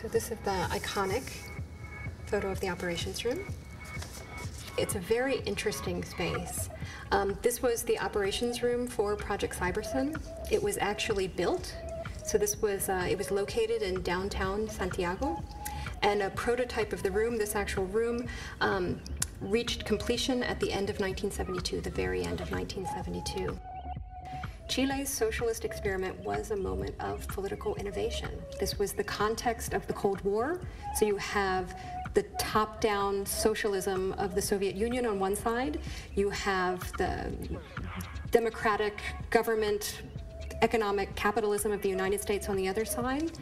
So this is the iconic photo of the operations room. It's a very interesting space. Um, this was the operations room for Project Cybersyn. It was actually built. So this was uh, it was located in downtown Santiago, and a prototype of the room, this actual room, um, reached completion at the end of 1972, the very end of 1972. Chile's socialist experiment was a moment of political innovation. This was the context of the Cold War. So you have the top down socialism of the Soviet Union on one side, you have the democratic government economic capitalism of the United States on the other side.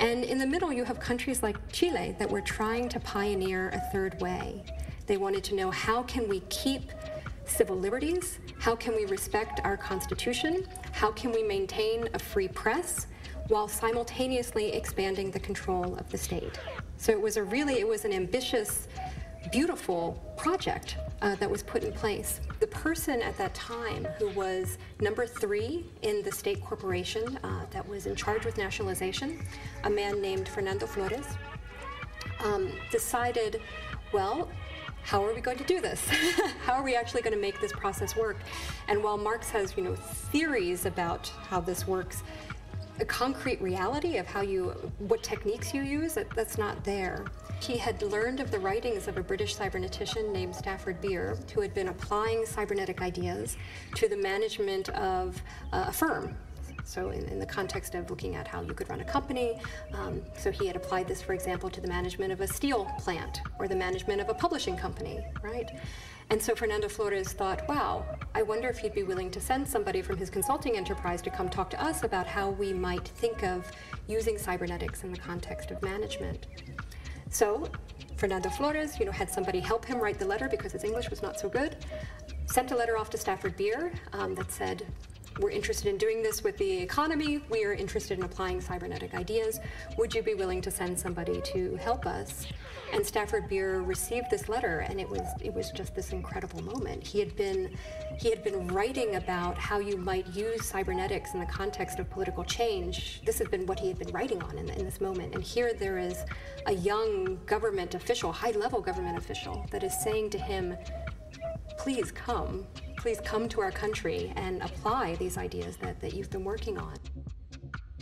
And in the middle, you have countries like Chile that were trying to pioneer a third way. They wanted to know how can we keep civil liberties? How can we respect our Constitution? How can we maintain a free press while simultaneously expanding the control of the state? So it was a really, it was an ambitious, beautiful project uh, that was put in place. The person at that time who was number three in the state corporation uh, that was in charge with nationalization, a man named Fernando Flores, um, decided, well, how are we going to do this? how are we actually going to make this process work? And while Marx has, you know, theories about how this works, a concrete reality of how you, what techniques you use, that, that's not there. He had learned of the writings of a British cybernetician named Stafford Beer, who had been applying cybernetic ideas to the management of uh, a firm so, in, in, the context of looking at how you could run a company, um, so he had applied this, for example, to the management of a steel plant or the management of a publishing company, right? And so Fernando Flores thought, wow, I wonder if he'd be willing to send somebody from his consulting enterprise to come talk to us about how we might think of using cybernetics in the context of management. So Fernando Flores, you know, had somebody help him write the letter because his English was not so good. Sent a letter off to Stafford Beer um, that said, we're interested in doing this with the economy. We are interested in applying cybernetic ideas. Would you be willing to send somebody to help us? And Stafford Beer received this letter, and it was it was just this incredible moment. He had been he had been writing about how you might use cybernetics in the context of political change. This had been what he had been writing on in, in this moment. And here there is a young government official, high level government official, that is saying to him, "Please come." Please come to our country and apply these ideas that, that you've been working on.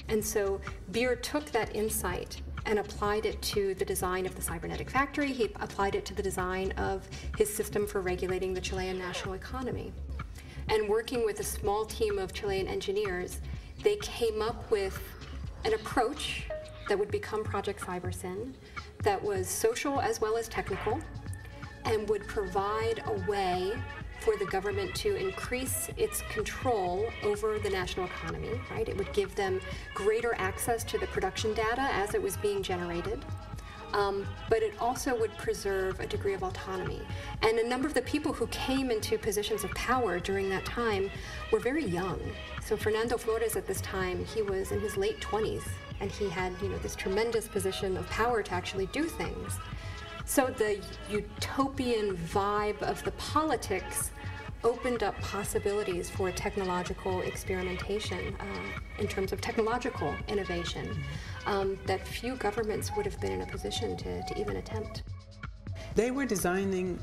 And so Beer took that insight and applied it to the design of the cybernetic factory. He applied it to the design of his system for regulating the Chilean national economy. And working with a small team of Chilean engineers, they came up with an approach that would become Project Cybersyn that was social as well as technical and would provide a way for the government to increase its control over the national economy, right? It would give them greater access to the production data as it was being generated. Um, but it also would preserve a degree of autonomy. And a number of the people who came into positions of power during that time were very young. So Fernando Flores at this time, he was in his late 20s, and he had, you know, this tremendous position of power to actually do things. So the utopian vibe of the politics opened up possibilities for technological experimentation uh, in terms of technological innovation um, that few governments would have been in a position to, to even attempt. They were designing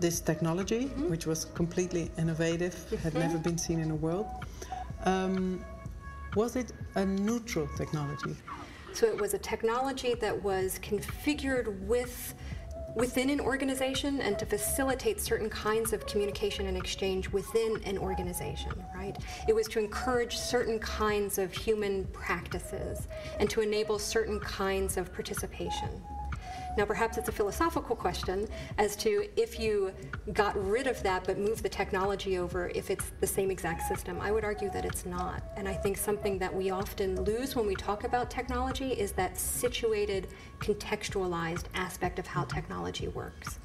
this technology, mm-hmm. which was completely innovative, mm-hmm. had never been seen in the world. Um, was it a neutral technology? So it was a technology that was configured with within an organization and to facilitate certain kinds of communication and exchange within an organization, right? It was to encourage certain kinds of human practices and to enable certain kinds of participation. Now, perhaps it's a philosophical question as to if you got rid of that but moved the technology over, if it's the same exact system. I would argue that it's not. And I think something that we often lose when we talk about technology is that situated, contextualized aspect of how technology works.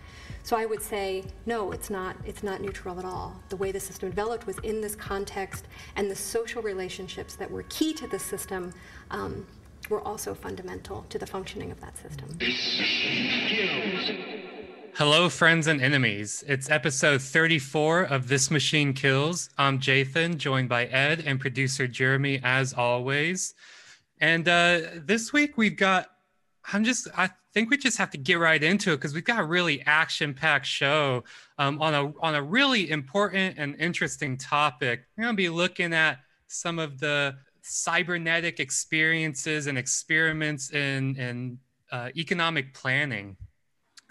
So I would say no, it's not. It's not neutral at all. The way the system developed was in this context, and the social relationships that were key to the system um, were also fundamental to the functioning of that system. Hello, friends and enemies. It's episode 34 of This Machine Kills. I'm Jathan, joined by Ed and producer Jeremy, as always. And uh, this week we've got I'm just, I think we just have to get right into it because we've got a really action-packed show um, on a on a really important and interesting topic. We're to be looking at some of the cybernetic experiences and experiments in in uh, economic planning,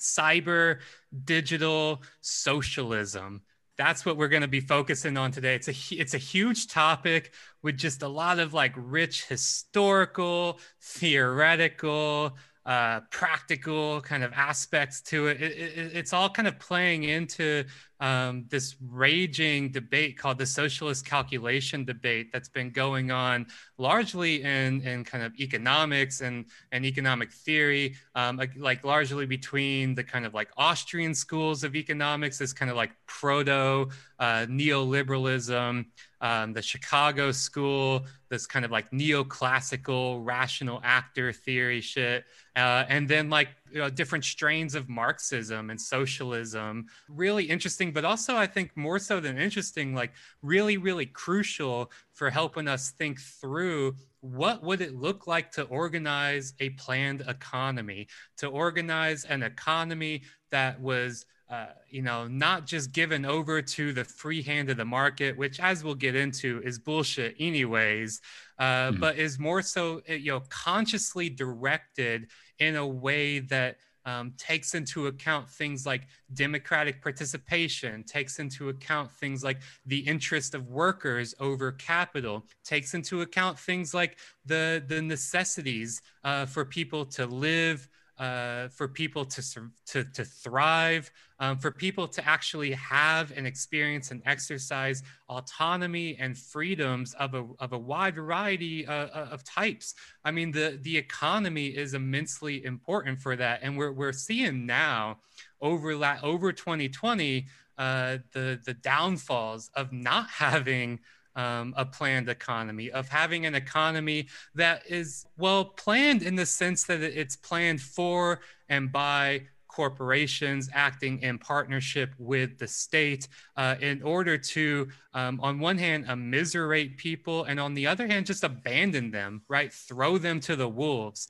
cyber digital socialism. That's what we're going to be focusing on today. It's a it's a huge topic with just a lot of like rich historical, theoretical, uh, practical kind of aspects to it. It, it. It's all kind of playing into um, this raging debate called the socialist calculation debate that's been going on largely in, in kind of economics and, and economic theory, um, like, largely between the kind of like Austrian schools of economics, this kind of like proto uh, neoliberalism, um, the Chicago school, this kind of like neoclassical rational actor theory shit, uh, and then like you know, different strains of Marxism and socialism. Really interesting, but also I think more so than interesting, like really, really crucial for helping us think through what would it look like to organize a planned economy, to organize an economy that was uh, you know, not just given over to the free hand of the market, which, as we'll get into, is bullshit, anyways, uh, mm. but is more so, you know, consciously directed in a way that um, takes into account things like democratic participation, takes into account things like the interest of workers over capital, takes into account things like the the necessities uh, for people to live uh, for people to, to, to thrive, um, for people to actually have and experience and exercise autonomy and freedoms of a, of a wide variety uh, uh of types. I mean, the, the economy is immensely important for that. And we're, we're seeing now over, la- over 2020, uh, the, the downfalls of not having um, a planned economy, of having an economy that is well planned in the sense that it's planned for and by corporations acting in partnership with the state uh, in order to, um, on one hand, immiserate people, and on the other hand, just abandon them, right? Throw them to the wolves.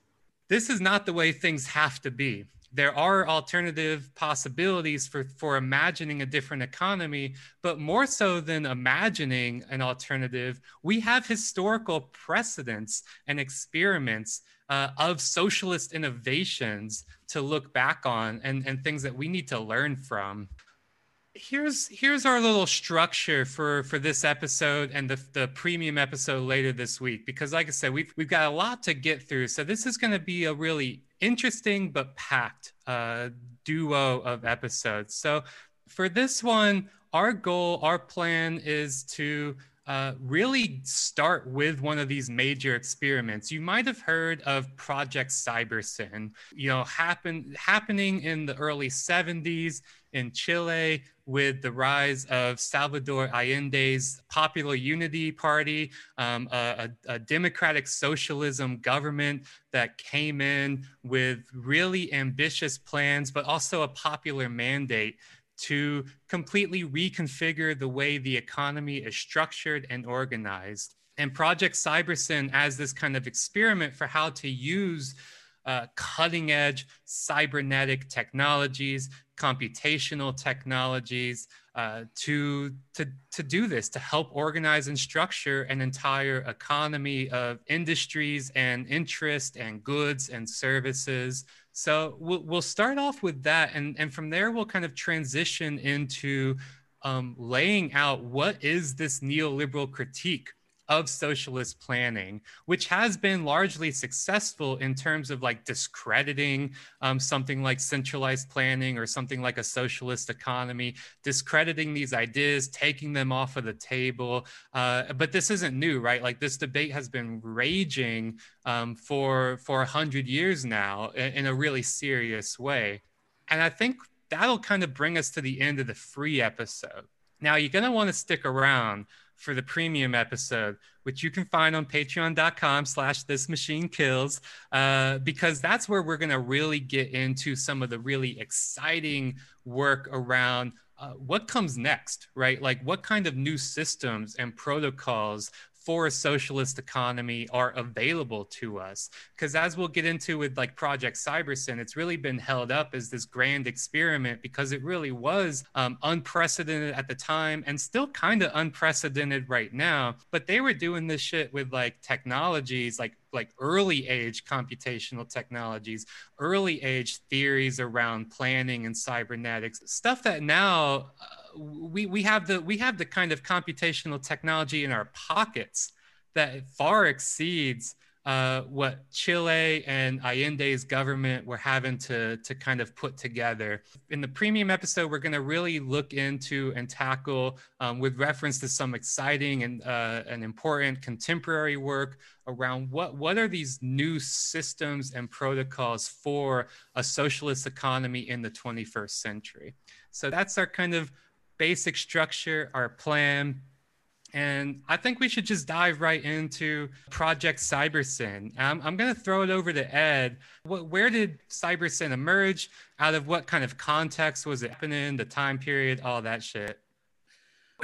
This is not the way things have to be there are alternative possibilities for, for imagining a different economy, but more so than imagining an alternative, we have historical precedents and experiments uh, of socialist innovations to look back on and, and things that we need to learn from. Here's here's our little structure for for this episode and the, the premium episode later this week because like i said we've, we've got a lot to get through. So this is going to be a really interesting but packed uh, duo of episodes so for this one our goal our plan is to uh, really start with one of these major experiments. You might have heard of Project Cybersyn, you know, happen, happening in the early 70s in Chile with the rise of Salvador Allende's Popular Unity Party, um, a, a, a, democratic socialism government that came in with really ambitious plans, but also a popular mandate to completely reconfigure the way the economy is structured and organized. And Project Cybersyn as this kind of experiment for how to use uh, cutting edge cybernetic technologies, computational technologies uh, to, to, to do this, to help organize and structure an entire economy of industries and interest and goods and services so we'll, we'll start off with that. And, and from there, we'll kind of transition into um, laying out what is this neoliberal critique of socialist planning, which has been largely successful in terms of like discrediting um, something like centralized planning or something like a socialist economy, discrediting these ideas, taking them off of the table. Uh, but this isn't new, right? Like this debate has been raging um, for for a hundred years now in, in a really serious way, and I think that'll kind of bring us to the end of the free episode. Now you're gonna want to stick around for the premium episode, which you can find on patreon.com slash this machine kills, uh, because that's where we're going to really get into some of the really exciting work around uh, what comes next, right? Like what kind of new systems and protocols for a socialist economy are available to us. Because as we'll get into with like Project Cybersyn, it's really been held up as this grand experiment because it really was um, unprecedented at the time and still kind of unprecedented right now. But they were doing this shit with like technologies like like early age computational technologies, early age theories around planning and cybernetics, stuff that now uh, we we have the we have the kind of computational technology in our pockets that far exceeds uh, what Chile and Allende's government were having to, to kind of put together. In the premium episode, we're going to really look into and tackle, um, with reference to some exciting and, uh, important contemporary work around what, what are these new systems and protocols for a socialist economy in the 21st century. So that's our kind of basic structure, our plan, and I think we should just dive right into Project Cybersyn. Um, I'm going to throw it over to Ed. What, where did Cybersyn emerge? Out of what kind of context was it happening? The time period, all that shit.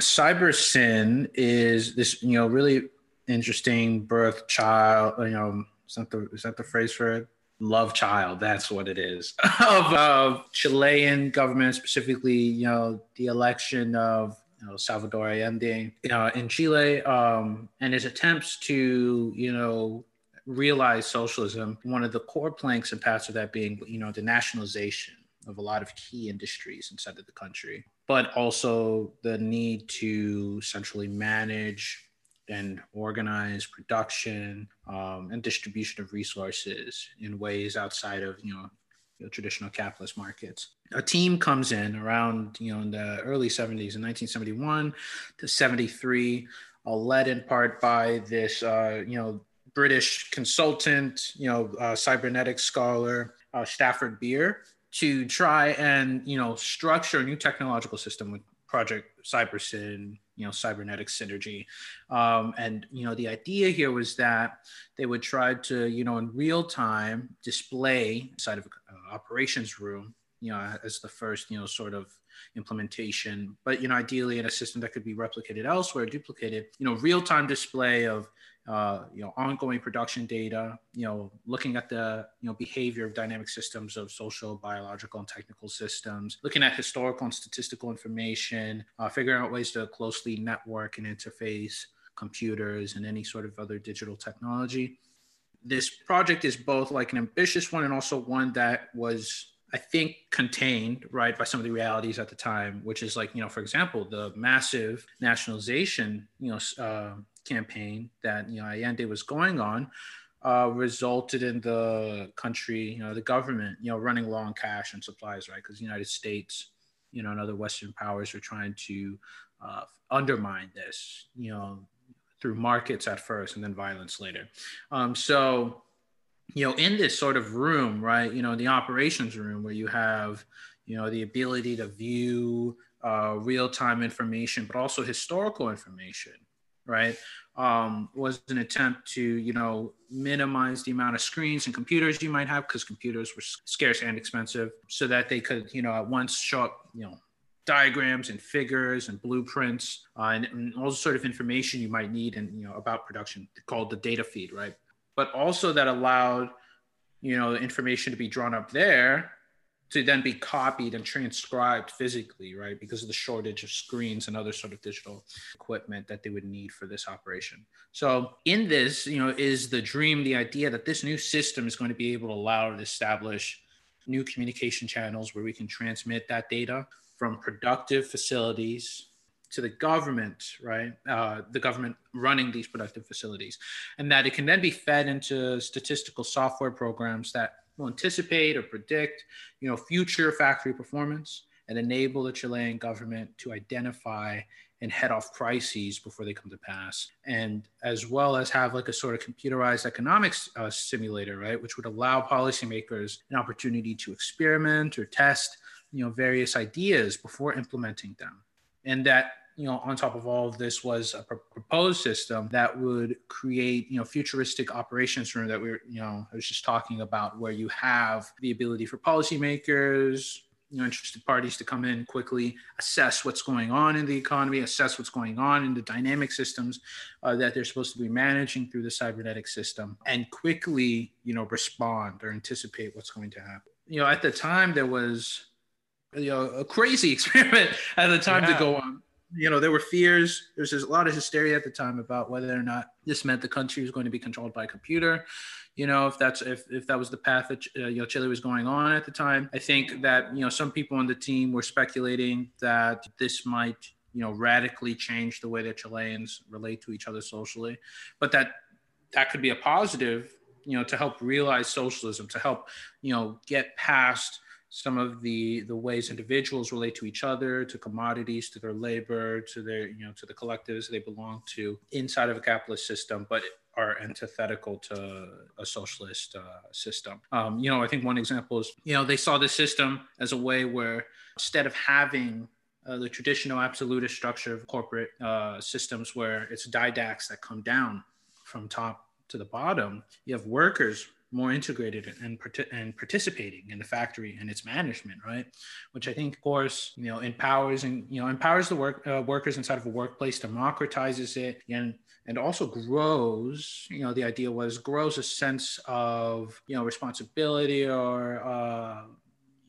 Cybersyn is this, you know, really interesting birth child. You know, is that the is that the phrase for it? Love child. That's what it is of, of Chilean government, specifically, you know, the election of you know, Salvador Allende uh, in Chile um, and his attempts to, you know, realize socialism. One of the core planks and paths of that being, you know, the nationalization of a lot of key industries inside of the country, but also the need to centrally manage and organize production um, and distribution of resources in ways outside of, you know, traditional capitalist markets. A team comes in around, you know, in the early 70s, in 1971 to 73, uh, led in part by this, uh, you know, British consultant, you know, uh, cybernetics scholar, Stafford Beer, to try and, you know, structure a new technological system Project Cybersyn, you know, cybernetic synergy. Um, and, you know, the idea here was that they would try to, you know, in real time display inside of uh, operations room, you know, as the first, you know, sort of implementation, but, you know, ideally in a system that could be replicated elsewhere, duplicated, you know, real time display of uh, you know, ongoing production data, you know, looking at the, you know, behavior of dynamic systems of social, biological, and technical systems, looking at historical and statistical information, uh, figuring out ways to closely network and interface computers and any sort of other digital technology. This project is both like an ambitious one and also one that was I think contained right by some of the realities at the time, which is like you know, for example, the massive nationalization you know uh, campaign that you know Allende was going on uh, resulted in the country, you know, the government, you know, running low on cash and supplies, right? Because the United States, you know, and other Western powers are trying to uh, undermine this, you know, through markets at first and then violence later. Um, so, you know, in this sort of room, right, you know, the operations room where you have, you know, the ability to view uh, real time information, but also historical information right, um, was an attempt to, you know, minimize the amount of screens and computers you might have because computers were scarce and expensive so that they could, you know, at once show up, you know, diagrams and figures and blueprints uh, and, and, all the sort of information you might need and, you know, about production called the data feed, right? But also that allowed, you know, information to be drawn up there to then be copied and transcribed physically, right? Because of the shortage of screens and other sort of digital equipment that they would need for this operation. So, in this, you know, is the dream, the idea that this new system is going to be able to allow to establish new communication channels where we can transmit that data from productive facilities to the government, right? Uh, the government running these productive facilities, and that it can then be fed into statistical software programs that will anticipate or predict, you know, future factory performance and enable the Chilean government to identify and head off crises before they come to pass. And as well as have like a sort of computerized economics uh, simulator, right, which would allow policymakers an opportunity to experiment or test, you know, various ideas before implementing them. And that you know, on top of all of this was a proposed system that would create, you know, futuristic operations room that we are you know, I was just talking about where you have the ability for policymakers, you know interested parties to come in quickly assess what's going on in the economy assess what's going on in the dynamic systems uh, that they're supposed to be managing through the cybernetic system and quickly you know respond or anticipate what's going to happen you know at the time there was you know a crazy experiment at the time yeah. to go on you know there were fears. There was a lot of hysteria at the time about whether or not this meant the country was going to be controlled by a computer. You know if that's if, if that was the path that uh, you know chile was going on at the time. I think that you know some people on the team were speculating that this might you know radically change the way that chileans relate to each other socially but that that could be a positive you know to help realize socialism to help you know get past some of the the ways individuals relate to each other to commodities to their labor to their you know to the collectives they belong to inside of a capitalist system but are antithetical to a socialist uh, system. Um, you know, I think one example is, you know, they saw the system as a way where instead of having uh, the traditional absolutist structure of corporate uh, systems where it's didacts that come down from top to the bottom, you have workers more integrated and, and participating in the factory and its management, right? Which I think, of course, you know, empowers and you know empowers the work uh, workers inside of a workplace, democratizes it, and and also grows you know the idea was grows a sense of you know responsibility or uh,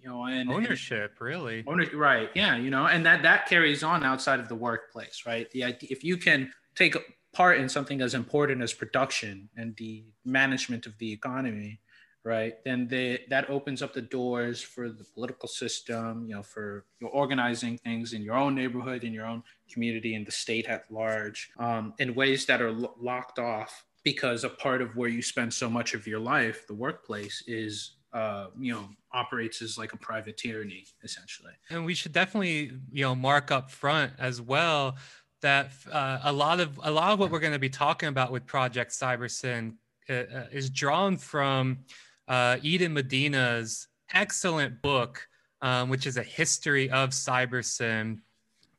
you know and ownership and, really right yeah you know and that that carries on outside of the workplace right the idea if you can take part in something as important as production and the management of the economy right? Then they, that opens up the doors for the political system you know for your organizing things in your own neighborhood in your own community in the state at large um, in ways that are lo- locked off because a part of where you spend so much of your life the workplace is uh, you know operates as like a private tyranny essentially. And we should definitely you know mark up front as well that uh, a lot of a lot of what we're going to be talking about with project cybersyn uh, uh is drawn from uh, Eden Medina's excellent book, um, which is a history of cybersyn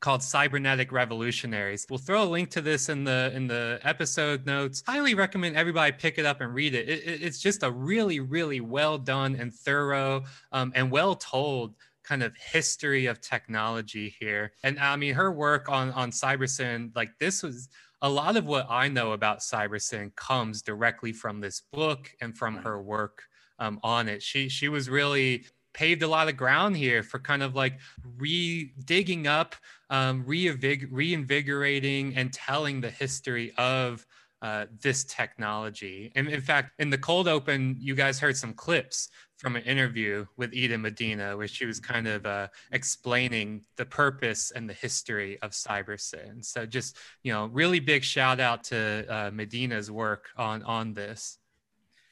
called cybernetic revolutionaries. We'll throw a link to this in the in the episode notes. Highly recommend everybody pick it up and read it, it it's just a really really well done and thorough um, and well told kind of history of technology here and i mean her work on on cybersyn like this was a lot of what i know about cybersyn comes directly from this book and from her work um, on it. She she was really paved a lot of ground here for kind of like re digging up, um, reinvigorating, and telling the history of uh, this technology. And in fact, in the cold open, you guys heard some clips from an interview with Eden Medina, where she was kind of uh, explaining the purpose and the history of cybersyn. So just you know, really big shout out to uh, Medina's work on on this.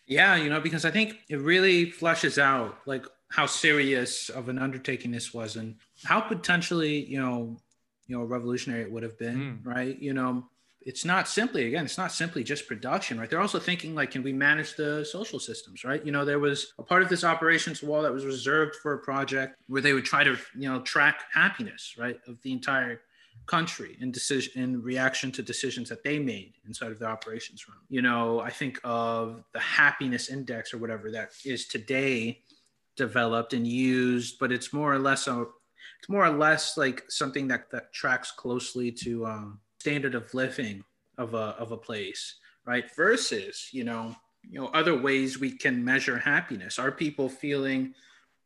Yeah, you know, because I think it really flushes out like how serious of an undertaking this was and how potentially, you know, you know, revolutionary it would have been, mm. right? You know, it's not simply again, it's not simply just production, right? They're also thinking like, can we manage the social systems, right? You know, there was a part of this operations wall that was reserved for a project where they would try to, you know, track happiness, right, of the entire country in decision in reaction to decisions that they made inside of the operations room. You know, I think of the happiness index or whatever that is today developed and used, but it's more or less a it's more or less like something that that tracks closely to um, standard of living of a of a place, right? Versus you know you know other ways we can measure happiness. Are people feeling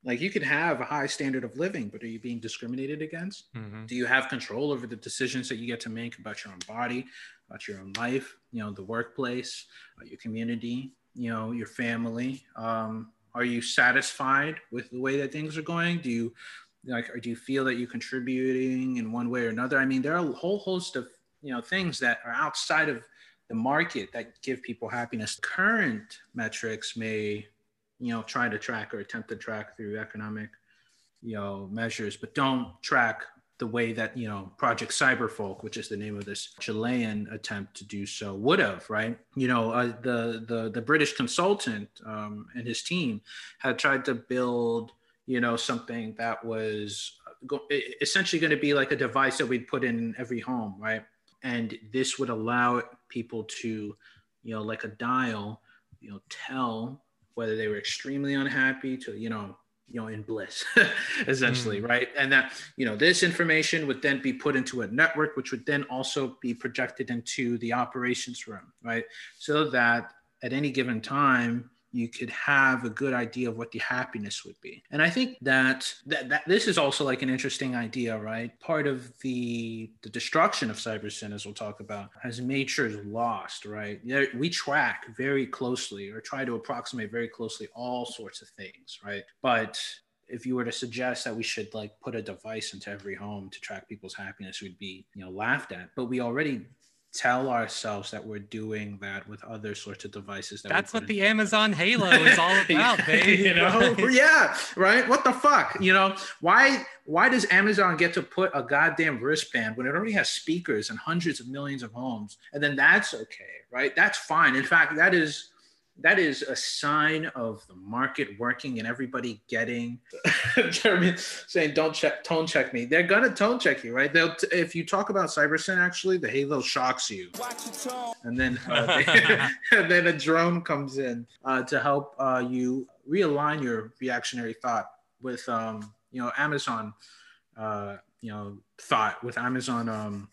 like you could have a high standard of living but are you being discriminated against mm-hmm. do you have control over the decisions that you get to make about your own body about your own life you know the workplace uh, your community you know your family um, are you satisfied with the way that things are going do you like or do you feel that you're contributing in one way or another i mean there are a whole host of you know things that are outside of the market that give people happiness current metrics may you know, try to track or attempt to track through economic, you know, measures, but don't track the way that, you know, Project Cyberfolk, which is the name of this Chilean attempt to do so, would have, right? You know, uh, the, the, the British consultant um, and his team had tried to build, you know, something that was go- essentially going to be like a device that we'd put in every home, right? And this would allow people to, you know, like a dial, you know, tell whether they were extremely unhappy to you know you know in bliss essentially mm. right and that you know this information would then be put into a network which would then also be projected into the operations room right so that at any given time you could have a good idea of what the happiness would be. And I think that, that, that this is also like an interesting idea, right? Part of the the destruction of CyberSyn, as we'll talk about, has is lost, right? We track very closely or try to approximate very closely all sorts of things, right? But if you were to suggest that we should like put a device into every home to track people's happiness, we'd be you know laughed at. But we already tell ourselves that we're doing that with other sorts of devices. That That's what the Amazon Halo is all about, babe. you know, yeah, right. What the fuck, you know? Why? Why does Amazon get to put a goddamn wristband when it already has speakers in hundreds of millions of homes, and then that's okay, right? That's fine. In fact, that is that is a sign of the market working and everybody getting Jeremy saying don't check tone check me. They're gonna tone check you, right? They'll t- if you talk about CyberSyn actually, the Halo shocks you, and then uh, they, and then a drone comes in uh, to help uh, you realign your reactionary thought with um, you know Amazon, uh, you know thought with Amazon um,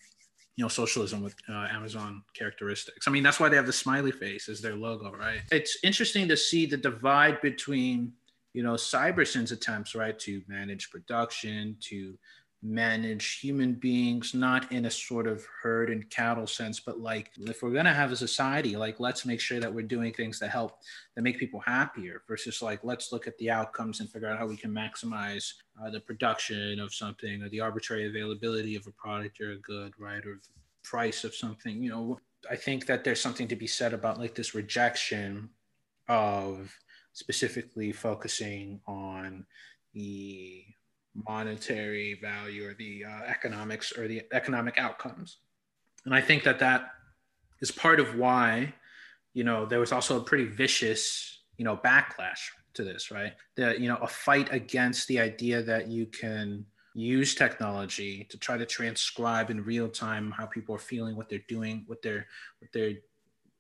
you know socialism with uh, amazon characteristics. I mean that's why they have the smiley face as their logo right? It's interesting to see the divide between you know cybersyn's attempts right to manage production to manage human beings not in a sort of herd and cattle sense but like if we're going to have a society like let's make sure that we're doing things that help that make people happier versus like let's look at the outcomes and figure out how we can maximize uh, the production of something or the arbitrary availability of a product or a good right or price of something you know? I think that there's something to be said about like this rejection of specifically focusing on the monetary value or the uh, economics or the economic outcomes. And I think that that is part of why, you know, there was also a pretty vicious, you know, backlash to this, right? That, you know, a fight against the idea that you can use technology to try to transcribe in real time how people are feeling, what they're doing, what they're, what they're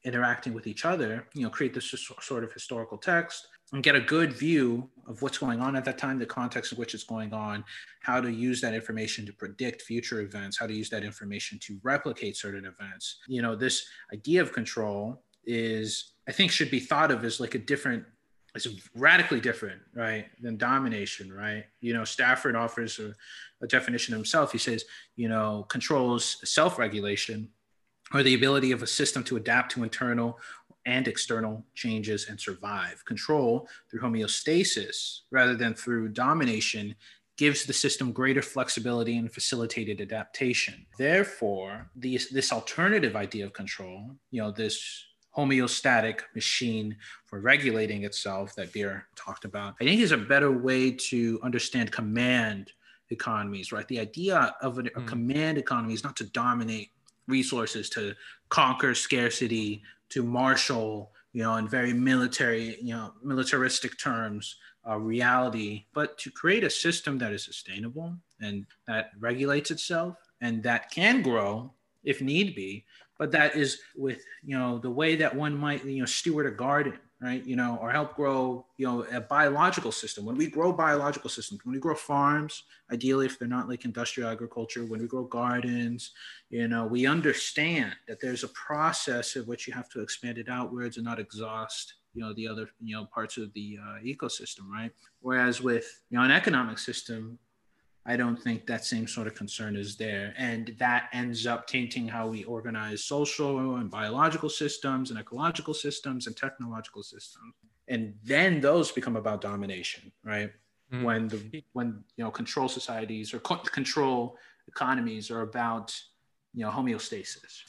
interacting with each other, you know, create this sort of historical text and get a good view of what's going on at that time, the context in which it's going on, how to use that information to predict future events, how to use that information to replicate certain events. You know, this idea of control is, I think, should be thought of as like a different, it's radically different, right, than domination, right? You know, Stafford offers a, a definition himself. He says, you know, controls self regulation or the ability of a system to adapt to internal and external changes and survive. Control through homeostasis rather than through domination gives the system greater flexibility and facilitated adaptation. Therefore, these, this alternative idea of control, you know, this homeostatic machine for regulating itself that Beer talked about, I think is a better way to understand command economies, right? The idea of a, a mm. command economy is not to dominate resources, to conquer scarcity, to marshal, you know, in very military, you know, militaristic terms, uh, reality, but to create a system that is sustainable and that regulates itself and that can grow if need be, but that is with, you know, the way that one might, you know, steward a garden right? You know, or help grow, you know, a biological system. When we grow biological systems, when we grow farms, ideally, if they're not like industrial agriculture, when we grow gardens, you know, we understand that there's a process of which you have to expand it outwards and not exhaust you know the other you know parts of the uh, ecosystem right whereas with you know an economic system I don't think that same sort of concern is there. And that ends up tainting how we organize social and biological systems and ecological systems and technological systems. And then those become about domination, right? Mm. When the when you know control societies or co- control economies are about you know homeostasis.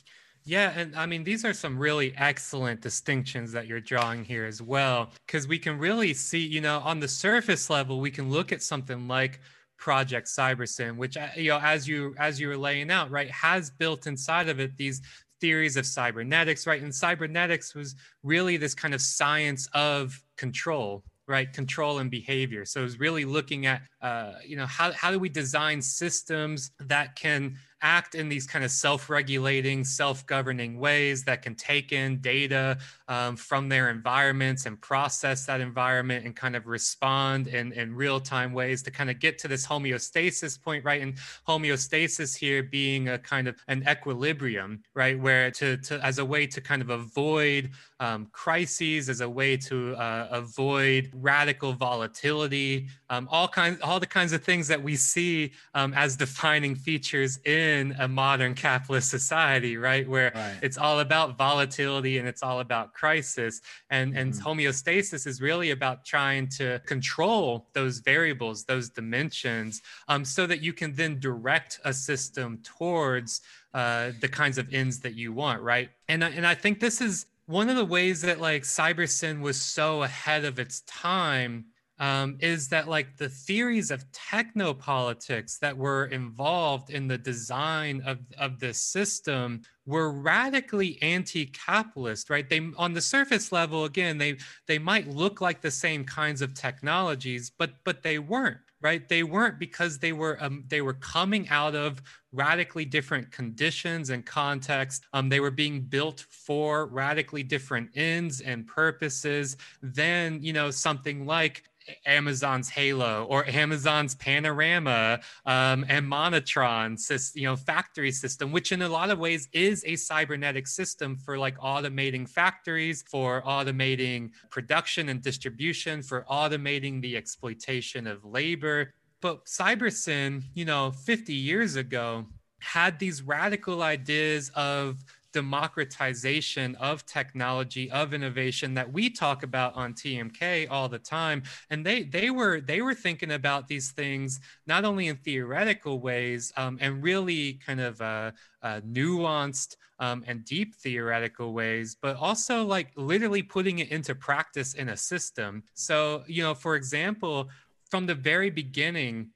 Yeah, and I mean, these are some really excellent distinctions that you're drawing here as well, because we can really see, you know, on the surface level, we can look at something like project cybersyn which uh, you know as you as you were laying out right has built inside of it these theories of cybernetics right? And cybernetics was really this kind of science of control right? Control and behavior. So it's really looking at uh, you know how, how do we design systems that can act in these kind of self-regulating self-governing ways that can take in data um, from their environments and process that environment and kind of respond in, in real-time ways to kind of get to this homeostasis point right? And homeostasis here being a kind of an equilibrium right? Where to, to as a way to kind of avoid um, crises as a way to uh, avoid radical volatility um, all kinds all the kinds of things that we see um, as defining features in a modern capitalist society right where right. it's all about volatility and it's all about crisis and and mm-hmm. homeostasis is really about trying to control those variables those dimensions um, so that you can then direct a system towards uh, the kinds of ends that you want right and and I think this is one of the ways that like cybersyn was so ahead of its time um, is that like the theories of technopolitics that were involved in the design of, of this system were radically anti-capitalist right? They on the surface level again they they might look like the same kinds of technologies but but they weren't right? They weren't because they were um, they were coming out of radically different conditions and contexts. Um, they were being built for radically different ends and purposes than you know something like Amazon's Halo or Amazon's Panorama um, and Monitron, you know, factory system, which in a lot of ways is a cybernetic system for like automating factories, for automating production and distribution, for automating the exploitation of labor. But CyberSyn, you know, 50 years ago, had these radical ideas of democratization of technology of innovation that we talk about on TMK all the time and they they were they were thinking about these things not only in theoretical ways um, and really kind of uh, uh, nuanced um, and deep theoretical ways, but also like literally putting it into practice in a system. So, you know, for example, from the very beginning,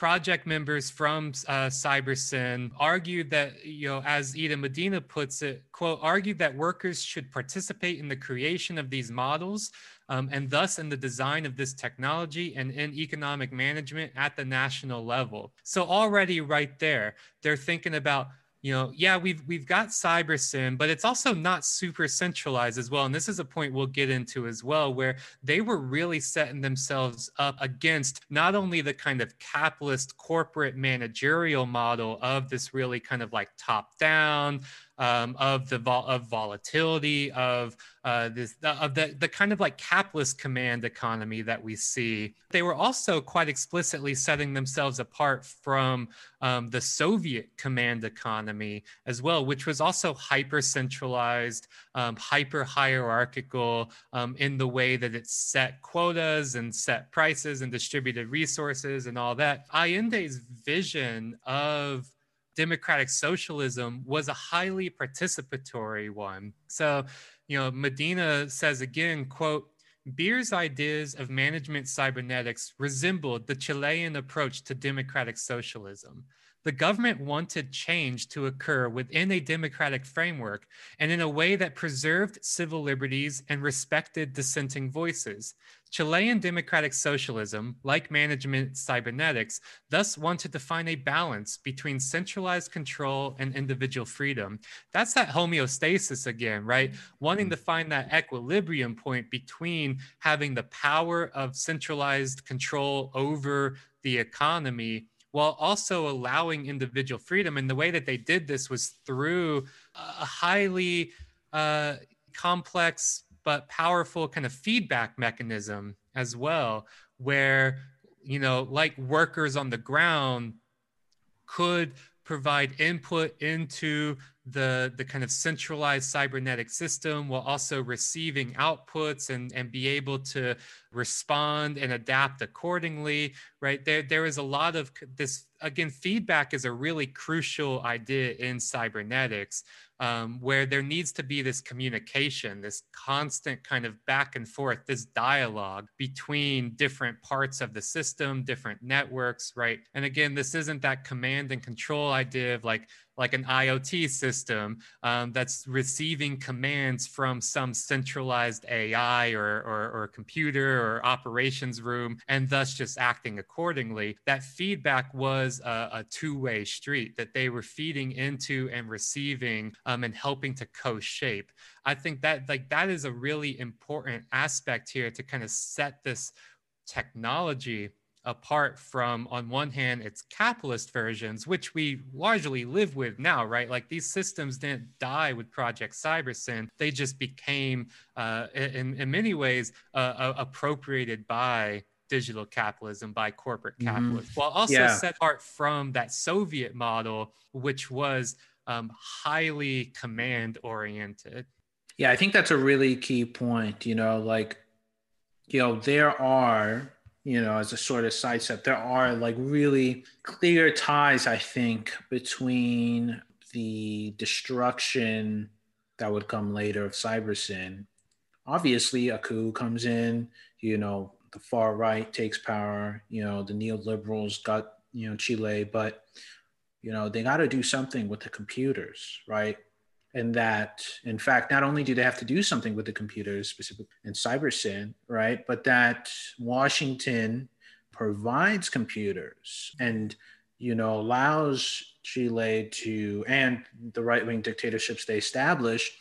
project members from uh, CyberSyn argued that, you know, as Eden Medina puts it, quote, argued that workers should participate in the creation of these models um, and thus in the design of this technology and in economic management at the national level. So already right there, they're thinking about you know, yeah, we've we've got CyberSyn, but it's also not super centralized as well. And this is a point we'll get into as well, where they were really setting themselves up against not only the kind of capitalist corporate managerial model of this really kind of like top down, um, of the vol- of volatility of uh, this of the the kind of like capitalist command economy that we see. They were also quite explicitly setting themselves apart from um, the Soviet command economy as well, which was also hyper centralized, um, hyper hierarchical um, in the way that it set quotas and set prices and distributed resources and all that. Allende's vision of democratic socialism was a highly participatory one. So, you know, Medina says again, quote, Beer's ideas of management cybernetics resembled the Chilean approach to democratic socialism. The government wanted change to occur within a democratic framework and in a way that preserved civil liberties and respected dissenting voices. Chilean democratic socialism, like management cybernetics, thus wanted to find a balance between centralized control and individual freedom. That's that homeostasis again, right? Wanting hmm. to find that equilibrium point between having the power of centralized control over the economy while also allowing individual freedom. And the way that they did this was through a highly uh, complex but powerful kind of feedback mechanism as well, where, you know, like workers on the ground could provide input into the the kind of centralized cybernetic system while also receiving outputs and and be able to respond and adapt accordingly right? There there is a lot of this again feedback is a really crucial idea in cybernetics um, where there needs to be this communication, this constant kind of back and forth, this dialogue between different parts of the system, different networks, right? And again, this isn't that command and control idea of like like an IoT system um, that's receiving commands from some centralized AI or, or, or computer or operations room, and thus just acting accordingly. That feedback was a, a two-way street that they were feeding into and receiving um, and helping to co-shape. I think that like that is a really important aspect here to kind of set this technology apart from on one hand its capitalist versions which we largely live with now right like these systems didn't die with project cybersyn they just became uh, in, in many ways uh, appropriated by digital capitalism by corporate mm-hmm. capitalism while also yeah. set apart from that soviet model which was um, highly command oriented yeah i think that's a really key point you know like you know there are you know, as a sort of sidestep, there are like really clear ties, I think, between the destruction that would come later of Cybersyn. Obviously, a coup comes in, you know, the far right takes power, you know, the neoliberals got, you know, Chile, but, you know, they got to do something with the computers, right? And that in fact not only do they have to do something with the computers specifically in cybersyn right but that washington provides computers and you know allows chile to and the right-wing dictatorships they established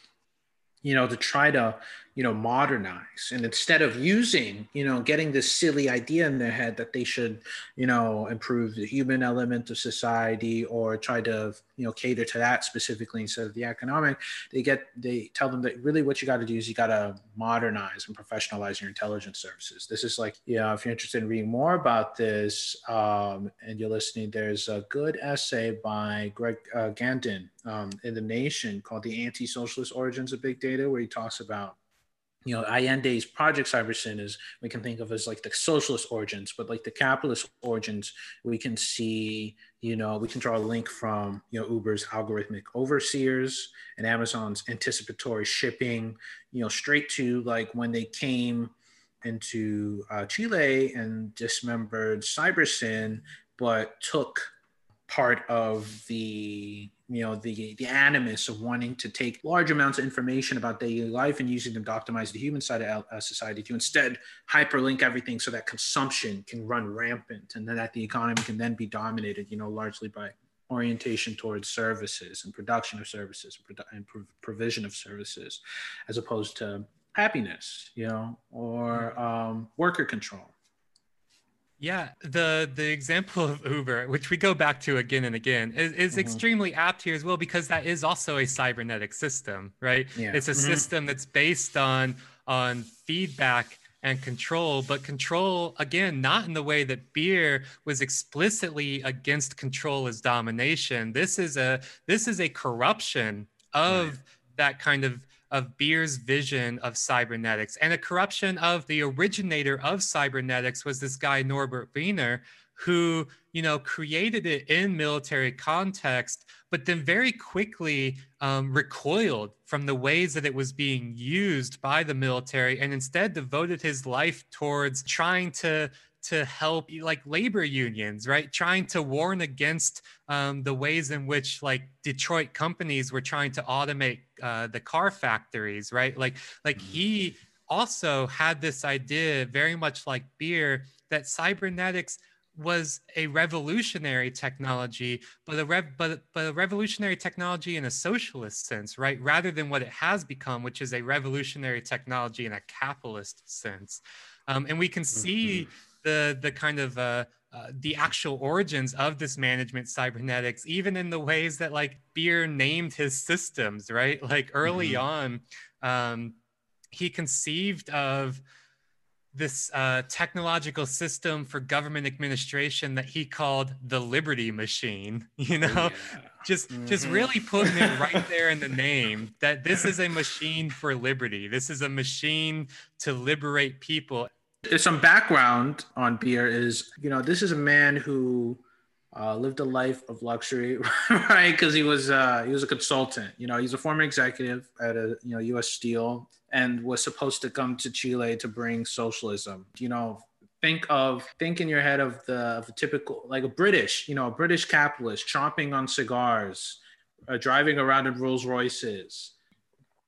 you know to try to you know modernize. And instead of using you know getting this silly idea in their head that they should you know improve the human element of society or try to you know cater to that specifically instead of the economic they get they tell them that really what you got to do is you got to modernize and professionalize your intelligence services. This is like you know if you're interested in reading more about this um, and you're listening there's a good essay by greg uh, Grandin um, in the nation called the anti-socialist origins of big data where he talks about you know, Allende's Project Cybersyn is we can think of as like the socialist origins, but like the capitalist origins, we can see, you know, we can draw a link from, you know, Uber's algorithmic overseers and Amazon's anticipatory shipping, you know, straight to like when they came into uh, Chile and dismembered Cybersyn, but took part of the you know the the animus of wanting to take large amounts of information about daily life and using them to optimize the human side of uh, society to instead hyperlink everything so that consumption can run rampant and then that the economy can then be dominated you know largely by orientation towards services and production of services and provision of services as opposed to happiness you know or um, worker control yeah, the the example of Uber, which we go back to again and again, is, is mm-hmm. extremely apt here as well because that is also a cybernetic system, right? Yeah. It's a mm-hmm. system that's based on on feedback and control, but control again, not in the way that beer was explicitly against control as domination. This is a this is a corruption of right. that kind of of Beer's vision of cybernetics. And a corruption of the originator of cybernetics was this guy, Norbert Wiener, who, you know, created it in military context, but then very quickly um, recoiled from the ways that it was being used by the military and instead devoted his life towards trying to to help like labor unions right trying to warn against um, the ways in which like detroit companies were trying to automate uh, the car factories right like like mm-hmm. he also had this idea very much like beer that cybernetics was a revolutionary technology, but a rev- but but a revolutionary technology in a socialist sense, right? Rather than what it has become, which is a revolutionary technology in a capitalist sense. Um, and we can see mm-hmm the the kind of uh, uh, the actual origins of this management cybernetics, even in the ways that like Beer named his systems, right? Like early mm-hmm. on, um, he conceived of this uh, technological system for government administration that he called the Liberty Machine. You know, oh, yeah. just mm-hmm. just really putting it right there in the name that this is a machine for liberty. This is a machine to liberate people some background on Beer is, you know, this is a man who uh, lived a life of luxury, right? Because he was uh, he was a consultant. You know, he's a former executive at a you know U.S. Steel and was supposed to come to Chile to bring socialism. You know, think of think in your head of the of a typical like a British, you know, a British capitalist chomping on cigars uh, driving around in Rolls Royces,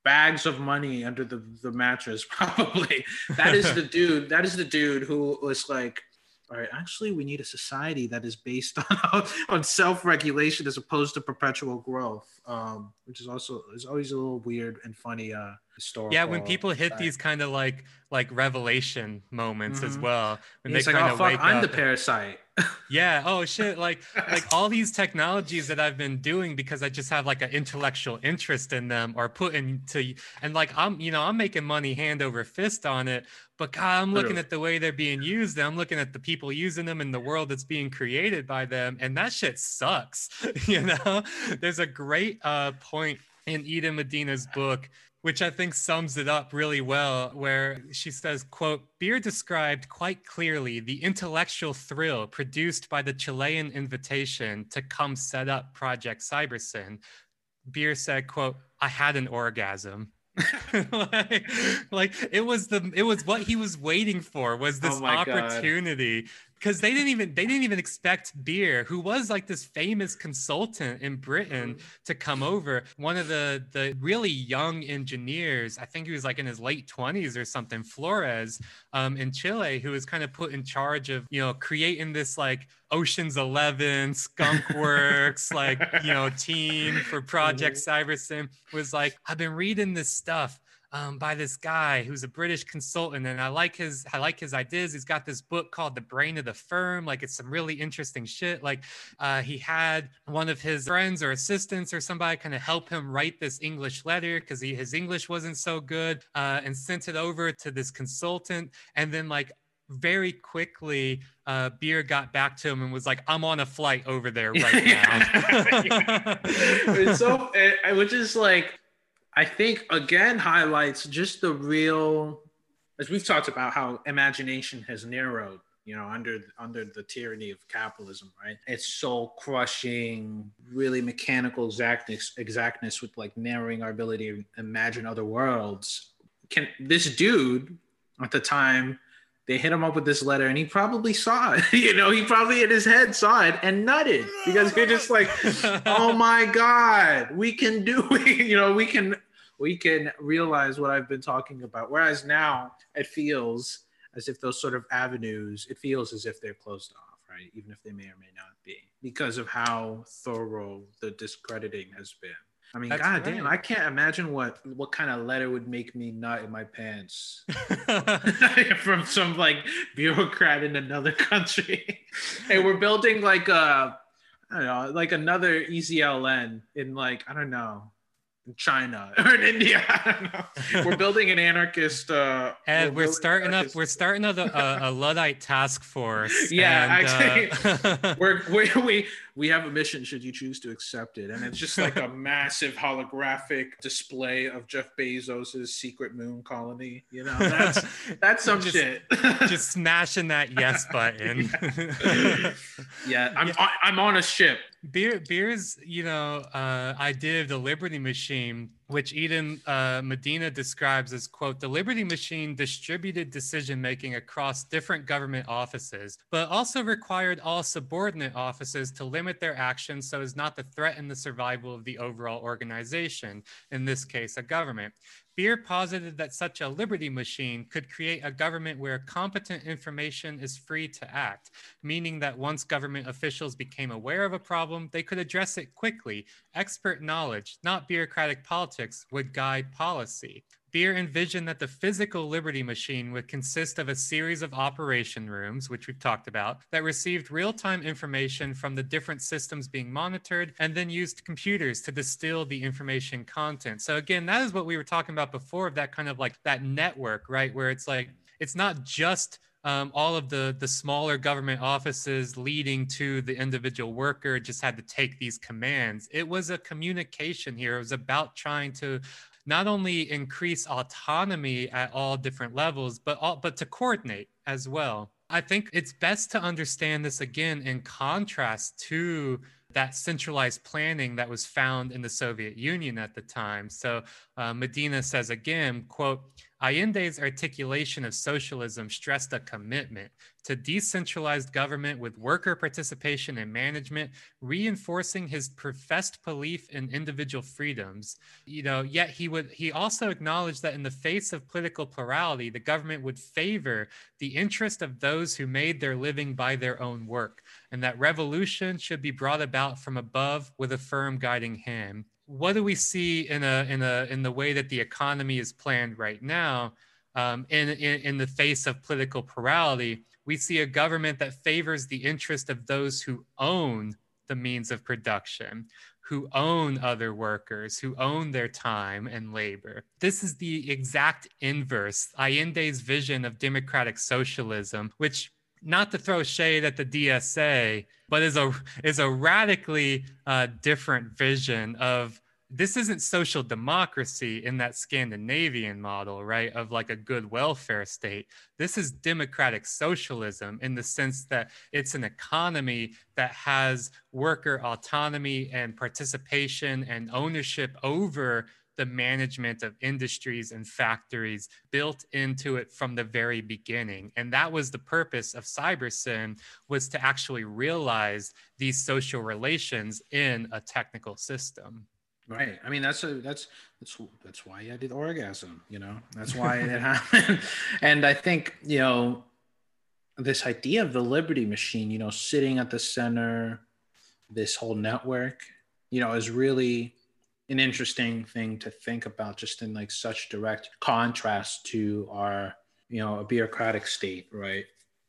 bags of money under the, the mattress, probably. That is the dude. That is the dude who was like, all right, actually, we need a society that is based on on self regulation as opposed to perpetual growth, um, which is also is always a little weird and funny. Uh, historical. Yeah, when people hit these kind of like like revelation moments mm-hmm. as well, when they kind of oh, fuck, I'm the parasite. Yeah. Oh shit. Like like all these technologies that I've been doing because I just have like an intellectual interest in them are put into and like I'm you know I'm making money hand over fist on it, but God, I'm looking at the way they're being used. I'm looking at the people using them in the world that's being created by them, and that shit sucks. you know, there's a great uh, point in Eden Medina's book which I think sums it up really well, where she says, quote, Beer described quite clearly the intellectual thrill produced by the Chilean invitation to come set up Project Cybersyn. Beer said, quote, I had an orgasm. like, like, it was the it was what he was waiting for was this oh opportunity God because they didn't even they didn't even expect beer who was like this famous consultant in britain mm-hmm. to come over one of the the really young engineers i think he was like in his late 20s or something flores um, in chile who was kind of put in charge of you know creating this like oceans 11 skunk works like you know team for project mm-hmm. cybersyn was like i've been reading this stuff um, by this guy who's a British consultant, and I like his I like his ideas. He's got this book called The Brain of the Firm. Like it's some really interesting shit. Like uh, he had one of his friends or assistants or somebody kind of help him write this English letter because his English wasn't so good, uh, and sent it over to this consultant, and then like very quickly uh, beer got back to him and was like i'm on a flight over there right now so it, which is like I think again highlights just the real, as we've talked about how imagination has narrowed, you know, under under the tyranny of capitalism, right? It's soul crushing, really mechanical exactness, exactness with like narrowing our ability to imagine other worlds. Can this dude at the time? They hit him up with this letter, and he probably saw it. you know, he probably in his head saw it and nutted because you're just like, "Oh my god, we can do it!" you know, we can we can realize what I've been talking about. Whereas now it feels as if those sort of avenues, it feels as if they're closed off, right? Even if they may or may not be, because of how thorough the discrediting has been. I mean, That's god right. damn, I can't imagine what what kind of letter would make me nut in my pants from some like bureaucrat in another country. hey, we're building like a I don't know, like another EZLN in like I don't know, in China or in India. I don't know. We're building an anarchist. Uh, and we're, we're starting anarchist. up. We're starting a, a, a Luddite task force. Yeah, and, actually, uh... we're, we we we have a mission. Should you choose to accept it, and it's just like a massive holographic display of Jeff Bezos's secret moon colony. You know, that's that's some just, shit. just smashing that yes button. yeah. yeah, I'm yeah. I'm on a ship. Beer, Beer's, you know, uh, idea of the Liberty Machine, which Eden uh, Medina describes as, quote, the Liberty Machine distributed decision making across different government offices, but also required all subordinate offices to limit their actions so as not to threaten the survival of the overall organization, in this case, a government. Beer posited that such a liberty machine could create a government where competent information is free to act, meaning that once government officials became aware of a problem, they could address it quickly. Expert knowledge, not bureaucratic politics, would guide policy. Beer envisioned that the physical Liberty machine would consist of a series of operation rooms, which we've talked about, that received real time information from the different systems being monitored and then used computers to distill the information content. So, again, that is what we were talking about before of that kind of like that network, right? Where it's like, it's not just um, all of the the smaller government offices leading to the individual worker just had to take these commands. It was a communication here. It was about trying to not only increase autonomy at all different levels, but all, but to coordinate as well. I think it's best to understand this again in contrast to that centralized planning that was found in the Soviet Union at the time. So uh, Medina says again, quote, Allende's articulation of socialism stressed a commitment to decentralized government with worker participation and management, reinforcing his professed belief in individual freedoms. You know, yet he would he also acknowledged that in the face of political plurality, the government would favor the interest of those who made their living by their own work, and that revolution should be brought about from above with a firm guiding hand what do we see in a in a in the way that the economy is planned right now um, in, in in the face of political plurality we see a government that favors the interest of those who own the means of production who own other workers who own their time and labor. This is the exact inverse allende's vision of democratic socialism which not to throw shade at the DSA, but is a is a radically uh, different vision of this isn't social democracy in that Scandinavian model, right? Of like a good welfare state. This is democratic socialism in the sense that it's an economy that has worker autonomy and participation and ownership over the management of industries and factories built into it from the very beginning. And that was the purpose of cybersyn was to actually realize these social relations in a technical system. Right. I mean that's a that's that's that's why i did orgasm you know? That's why it happened. And i think you know this idea of the liberty machine you know sitting at the center this whole network you know is really an interesting thing to think about just in like such direct contrast to our you know a bureaucratic state right?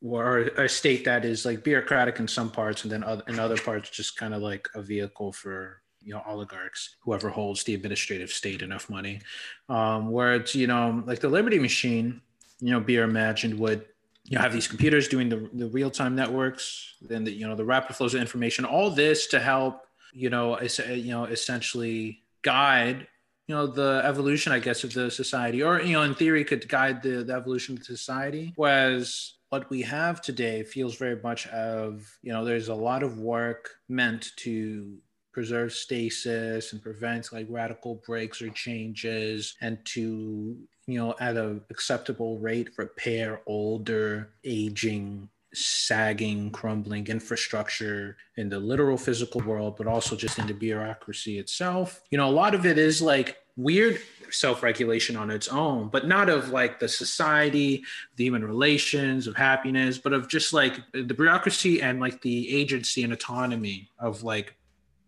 Or a state that is like bureaucratic in some parts and then other, in other parts just kind of like a vehicle for you know oligarchs whoever holds the administrative state enough money. Um, where it's you know like the liberty machine you know beer imagined would you know have these computers doing the, the real-time networks then the you know the rapid flows of information all this to help you know you know essentially guide you know the evolution i guess of the society or you know in theory could guide the, the evolution of society. Whereas what we have today feels very much of you know there's a lot of work meant to preserve stasis and prevent like radical breaks or changes and to you know at an acceptable rate repair older aging sagging, crumbling infrastructure in the literal physical world, but also just in the bureaucracy itself. You know, a lot of it is like weird self-regulation on its own but not of like the society the human relations of happiness but of just like the bureaucracy and like the agency and autonomy of like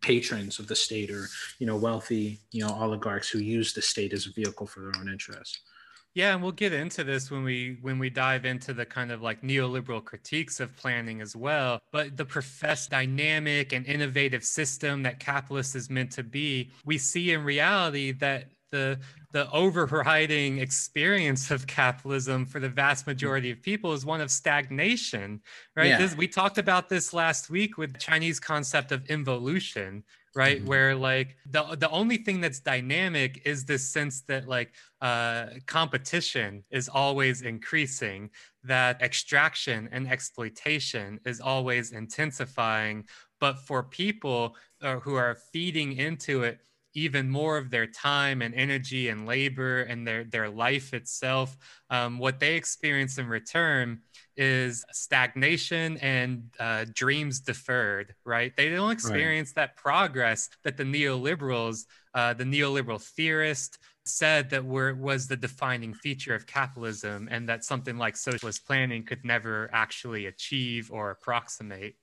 patrons of the state or you know wealthy you know oligarchs who use the state as a vehicle for their own interests yeah, and we'll get into this when we when we dive into the kind of like neoliberal critiques of planning as well. But the professed dynamic and innovative system that capitalist is meant to be, we see in reality that the the overriding experience of capitalism for the vast majority of people is one of stagnation right yeah. this, we talked about this last week with chinese concept of involution right mm-hmm. where like the the only thing that's dynamic is this sense that like uh, competition is always increasing that extraction and exploitation is always intensifying but for people uh, who are feeding into it even more of their time and energy and labor and their, their life itself, um, what they experience in return is stagnation and uh, dreams deferred, right? They don't experience right. that progress that the neoliberals, uh, the neoliberal theorist, said that were was the defining feature of capitalism and that something like socialist planning could never actually achieve or approximate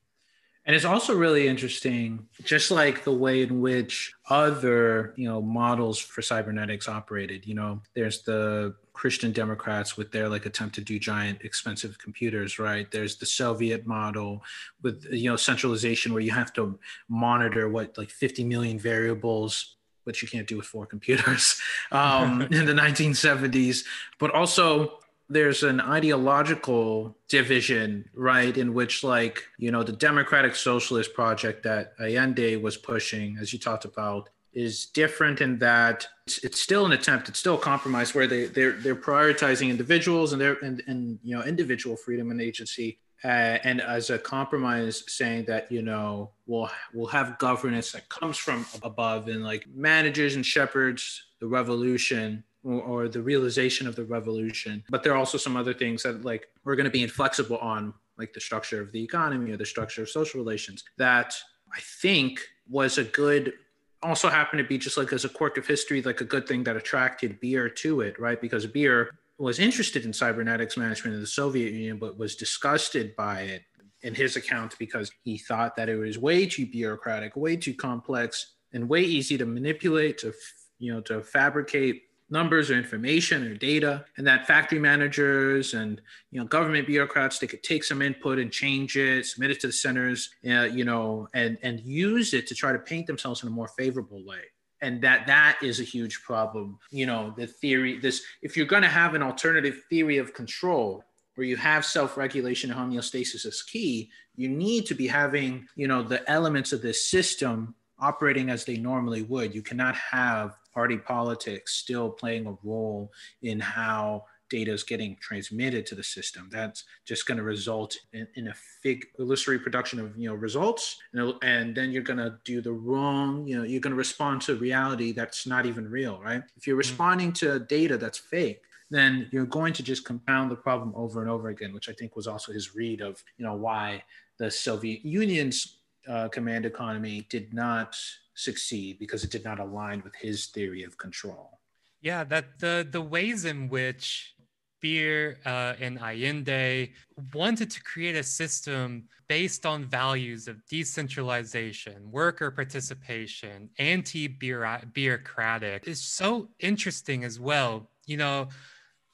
and it's also really interesting, just like the way in which other, you know, models for cybernetics operated. You know, there's the Christian Democrats with their like attempt to do giant expensive computers, right? There's the Soviet model with you know centralization where you have to monitor what like 50 million variables which you can't do with four computers um, in the 1970s, but also there's an ideological division, right, in which, like, you know, the Democratic Socialist Project that Allende was pushing, as you talked about, is different in that it's, it's still an attempt, it's still a compromise where they they're they're prioritizing individuals and their and, and you know individual freedom and agency, uh, and as a compromise, saying that you know we'll we'll have governance that comes from above and like manages and shepherds the revolution or, or the realization of the revolution. But there are also some other things that like we're going to be inflexible on, like the structure of the economy or the structure of social relations. That I think was a good also happened to be just like as a quirk of history, like a good thing that attracted Beer to it, right? Because Beer was interested in cybernetics management in the Soviet Union, but was disgusted by it in his account because he thought that it was way too bureaucratic, way too complex, and way easy to manipulate, to you know, to fabricate numbers or information or data and that factory managers and you know government bureaucrats they could take some input and change it submit it to the centers uh, you know and and use it to try to paint themselves in a more favorable way. And that that is a huge problem. You know the theory this if you're going to have an alternative theory of control where you have self-regulation and homeostasis as key you need to be having you know the elements of this system operating as they normally would you cannot have party politics still playing a role in how data is getting transmitted to the system. That's just going to result in, in, a fig illusory production of you know results, and, and then you're going to do the wrong. You know, you're going to respond to reality that's not even real, right? If you're mm. responding to data that's fake, then you're going to just compound the problem over and over again, which I think was also his read of you know why the Soviet Union's uh, command economy did not succeed because it did not align with his theory of control. Yeah, that the the ways in which Beer uh, and Allende wanted to create a system based on values of decentralization, worker participation, anti-bureaucratic is so interesting as well. You know,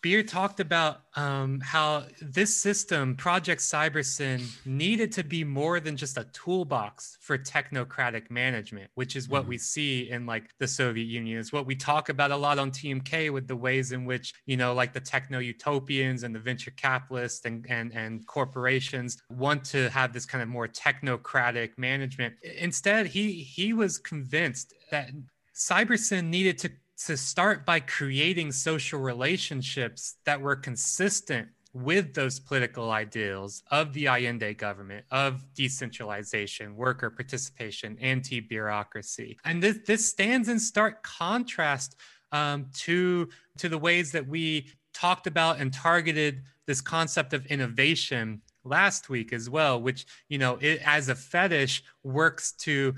Beer talked about um, how this system, Project Cybersyn, needed to be more than just a toolbox for technocratic management, which is what mm-hmm. we see in like the Soviet Union. It's what we talk about a lot on TMK with the ways in which, you know, like the techno utopians and the venture capitalists and, and, and corporations want to have this kind of more technocratic management. Instead, he he was convinced that Cybersyn needed to to start by creating social relationships that were consistent with those political ideals of the Allende government, of decentralization, worker participation, anti bureaucracy. And this, this stands in stark contrast um, to, to the ways that we talked about and targeted this concept of innovation last week as well which you know it as a fetish works to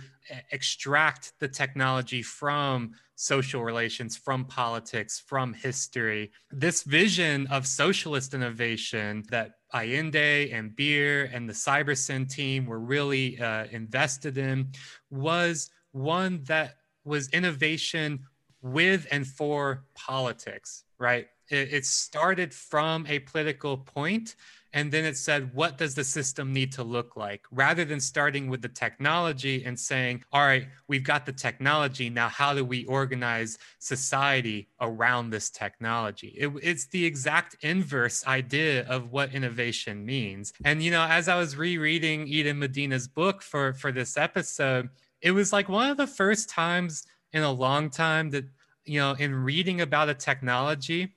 extract the technology from social relations, from politics, from history. This vision of socialist innovation that Allende and Beer and the Cybersyn team were really uh, invested in was one that was innovation with and for politics, right? It, it started from a political point and then it said, what does the system need to look like? Rather than starting with the technology and saying, all right, we've got the technology. Now, how do we organize society around this technology? It, it's the exact inverse idea of what innovation means. And, you know, as I was rereading Eden Medina's book for, for this episode, it was like one of the first times in a long time that, you know, in reading about a technology,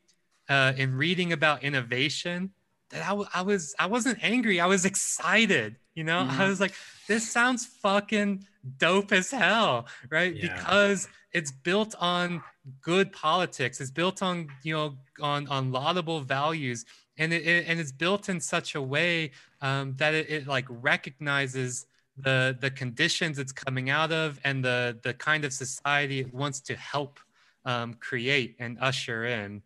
uh, in reading about innovation, that I, I was I wasn't angry. I was excited. You know, mm-hmm. I was like, this sounds fucking dope as hell, right? Yeah. Because it's built on good politics. It's built on you know on on laudable values, and it, it and it's built in such a way um, that it, it like recognizes the the conditions it's coming out of and the the kind of society it wants to help um, create and usher in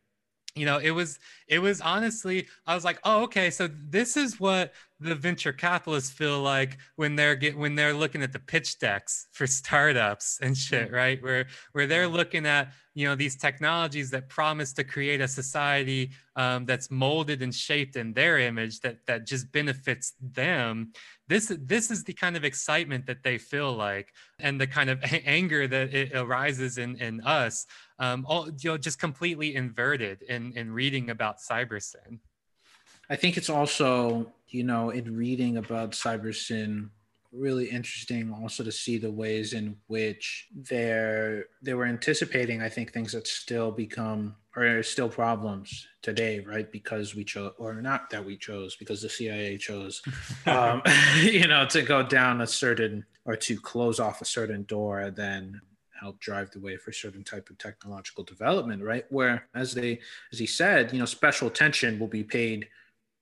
you know it was it was honestly i was like oh okay so this is what the venture capitalists feel like when they're get when they're looking at the pitch decks for startups and shit right? Where where they're looking at you know these technologies that promise to create a society um, that's molded and shaped in their image that that just benefits them. This this is the kind of excitement that they feel like and the kind of anger that it arises in in us um, all you know just completely inverted in in reading about cybersyn i think it's also you know in reading about cybersyn really interesting also to see the ways in which they're they were anticipating i think things that still become or are still problems today right? Because we chose or not that we chose because the cia chose um, you know to go down a certain or to close off a certain door then help drive the way for certain type of technological development, right? Where, as they, as he said, you know, special attention will be paid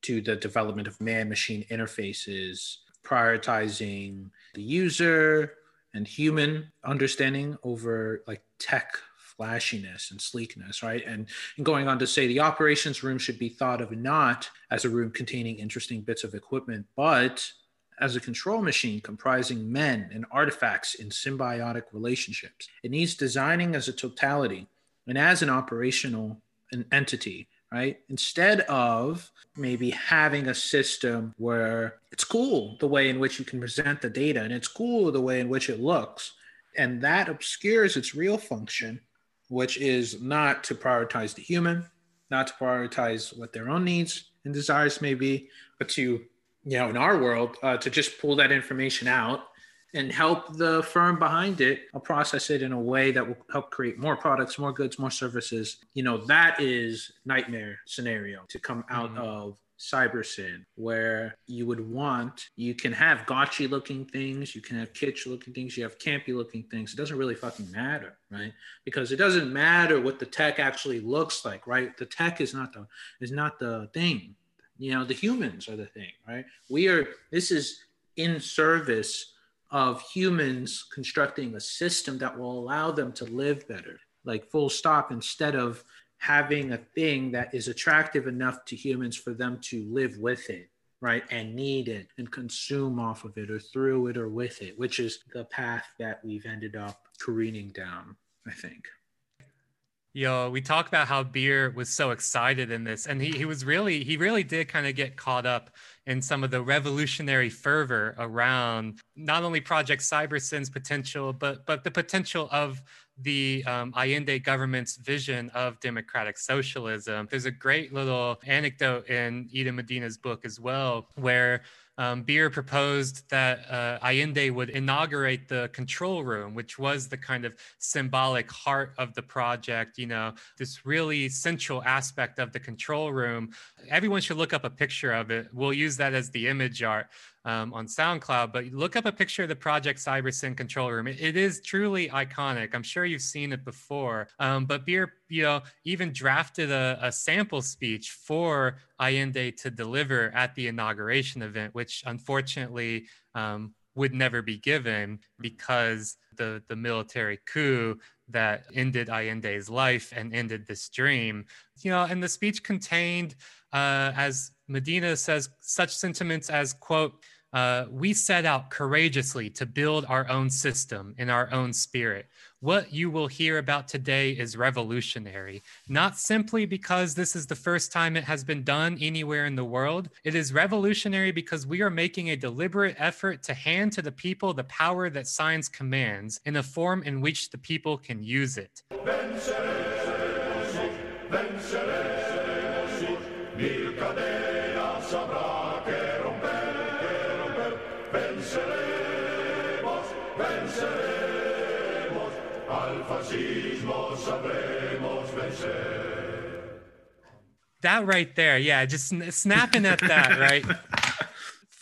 to the development of man-machine interfaces, prioritizing the user and human understanding over like tech flashiness and sleekness, right? And, and, going on to say the operations room should be thought of not as a room containing interesting bits of equipment, but as a control machine comprising men and artifacts in symbiotic relationships. It needs designing as a totality and as an operational an entity, right? Instead of maybe having a system where it's cool the way in which you can present the data and it's cool the way in which it looks, and that obscures its real function, which is not to prioritize the human, not to prioritize what their own needs and desires may be, but to you know, in our world, uh, to just pull that information out and help the firm behind it uh, process it in a way that will help create more products, more goods, more services. You know, that is nightmare scenario to come out mm-hmm. of CyberSyn, where you would want, you can have gotchy looking things, you can have kitsch looking things, you have campy looking things. It doesn't really fucking matter, right? Because it doesn't matter what the tech actually looks like, right? The tech is not the is not the thing you know the humans are the thing right? We are this is in service of humans constructing a system that will allow them to live better like full stop instead of having a thing that is attractive enough to humans for them to live with it right? And need it and consume off of it or through it or with it which is the path that we've ended up careening down i think Yo, we talk about how Beer was so excited in this, and he, he was really he really did kind of get caught up in some of the revolutionary fervor around not only Project Cybersyn's potential, but but the potential of the um, Allende government's vision of democratic socialism. There's a great little anecdote in Eden Medina's book as well, where um, Beer proposed that uh, Allende would inaugurate the control room, which was the kind of symbolic heart of the project. You know, this really central aspect of the control room. Everyone should look up a picture of it. We'll use that as the image art um, on SoundCloud, but look up a picture of the Project CyberSyn control room. it, it is truly iconic. I'm sure you've seen it before. Um, but Beer, you know, even drafted a, a sample speech for Allende to deliver at the inauguration event, which unfortunately um, would never be given because the the military coup that ended Allende's life and ended this dream. You know, and the speech contained, uh, as Medina says, such sentiments as quote uh, we set out courageously to build our own system in our own spirit. What you will hear about today is revolutionary, not simply because this is the first time it has been done anywhere in the world. It is revolutionary because we are making a deliberate effort to hand to the people the power that science commands in a form in which the people can use it. That right there, yeah, just snapping at that, right?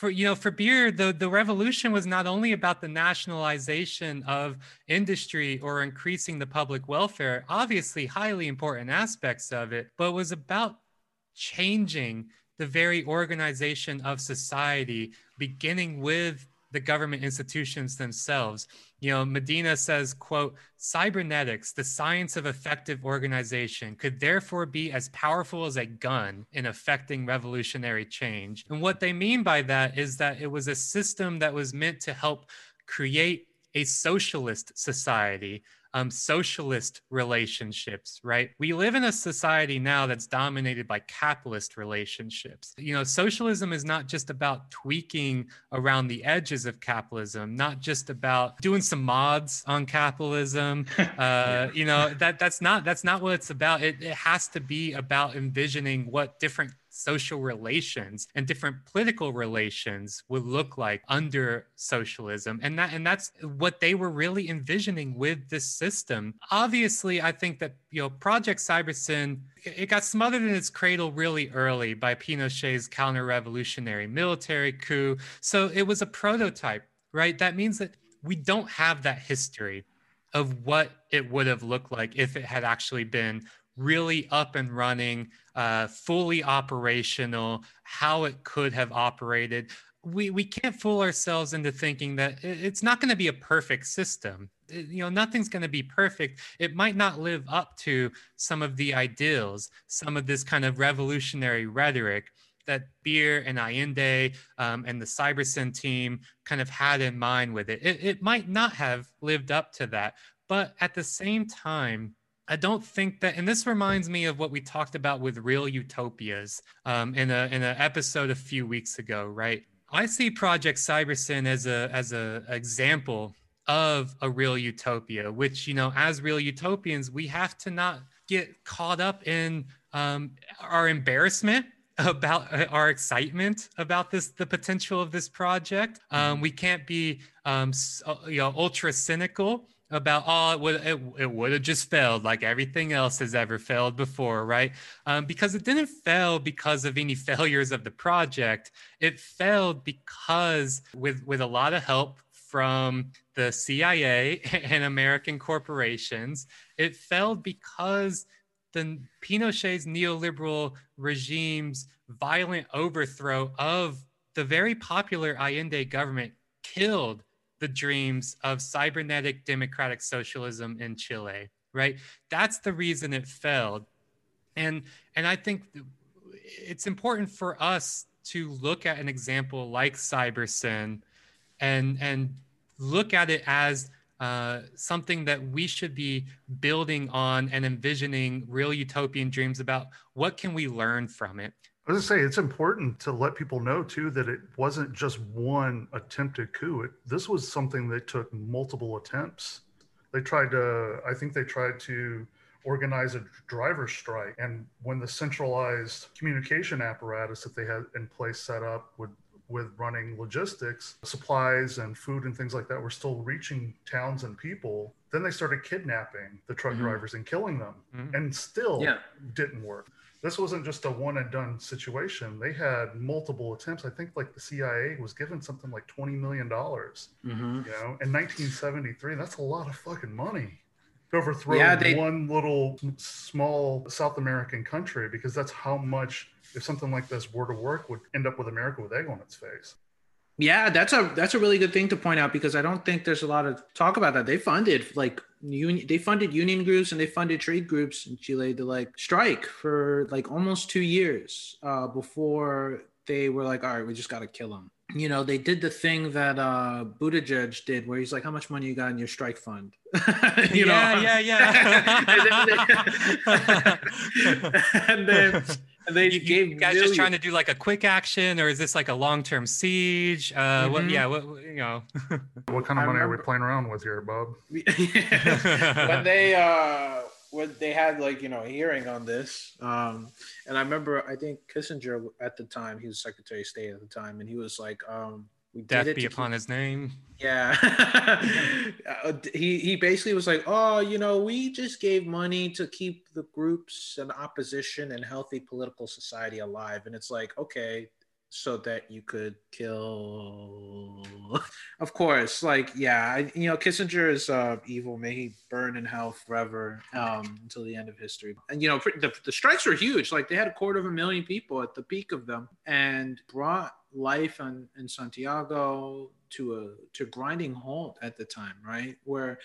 for you know for beer the the revolution was not only about the nationalization of industry or increasing the public welfare obviously highly important aspects of it but was about changing the very organization of society beginning with the government institutions themselves. You know, Medina says, quote, cybernetics, the science of effective organization, could therefore be as powerful as a gun in affecting revolutionary change. And what they mean by that is that it was a system that was meant to help create a socialist society um, socialist relationships, right? We live in a society now that's dominated by capitalist relationships. You know, socialism is not just about tweaking around the edges of capitalism, not just about doing some mods on capitalism. Uh, yeah. You know, that that's not that's not what it's about. It, it has to be about envisioning what different social relations and different political relations would look like under socialism. And that and that's what they were really envisioning with this system. Obviously i think that you know project cybersyn it got smothered in its cradle really early by pinochet's counter-revolutionary military coup. So it was a prototype right? That means that we don't have that history of what it would have looked like if it had actually been really up and running, uh, fully operational, how it could have operated. We, we can't fool ourselves into thinking that it's not going to be a perfect system. You know, nothing's going to be perfect. It might not live up to some of the ideals, some of this kind of revolutionary rhetoric that Beer and Allende um, and the Cybersyn team kind of had in mind with it. it. It might not have lived up to that, but at the same time, I don't think that, and this reminds me of what we talked about with real utopias um, in a in an episode a few weeks ago, right? I see Project Cybersyn as a as a example of a real utopia, which you know, as real utopians, we have to not get caught up in um, our embarrassment about uh, our excitement about this the potential of this project um, we can't be um, uh, you know ultra cynical about oh it would it, it would have just failed like everything else has ever failed before right? Um, because it didn't fail because of any failures of the project. It failed because with with a lot of help from the cia and american corporations it failed because the Pinochet's neoliberal regime's violent overthrow of the very popular Allende government killed the dreams of cybernetic democratic socialism in Chile, right? That's the reason it failed. And and I think it's important for us to look at an example like Cybersyn and and look at it as uh, something that we should be building on and envisioning real utopian dreams about what can we learn from it I was gonna say it's important to let people know too that it wasn't just one attempted coup. It, this was something that took multiple attempts. They tried to, I think they tried to organize a driver strike, and when the centralized communication apparatus that they had in place set up would with running logistics, supplies and food and things like that were still reaching towns and people. Then they started kidnapping the truck mm-hmm. drivers and killing them, mm-hmm. and still yeah. didn't work this wasn't just a one and done situation. They had multiple attempts. I think like the CIA was given something like twenty million dollars. Mm-hmm. You know, in 1973, that's a lot of fucking money to overthrow yeah, they... one little small South American country because that's how much if something like this were to work would end up with America with egg on its face. Yeah, that's a that's a really good thing to point out because I don't think there's a lot of talk about that. They funded like union, they funded union groups and they funded trade groups in Chile to like strike for like almost two years uh, before they were like, all right, we just got to kill them. You know, they did the thing that uh Buttigieg did, where he's like, "How much money you got in your strike fund?" you yeah, know? yeah, yeah, and then they you, gave you guys millions. just trying to do like a quick action, or is this like a long term siege? Uh, mm-hmm. what? Yeah, what? You know. what kind of money are we playing around with here, Bob? when they uh, when they had like you know a hearing on this, um, and I remember I think Kissinger at the time he was Secretary of State at the time, and he was like, um, we death be upon keep... his name. Yeah. Uh, he he basically was like oh you know we just gave money to keep the groups and opposition and healthy political society alive. And it's like okay so that you could kill of course like yeah I, you know kissinger is uh, evil. May he burn in hell forever um, until the end of history. And you know the, the strikes were huge. Like they had a quarter of a million people at the peak of them and brought life in, in santiago to a to grinding halt at the time right? Where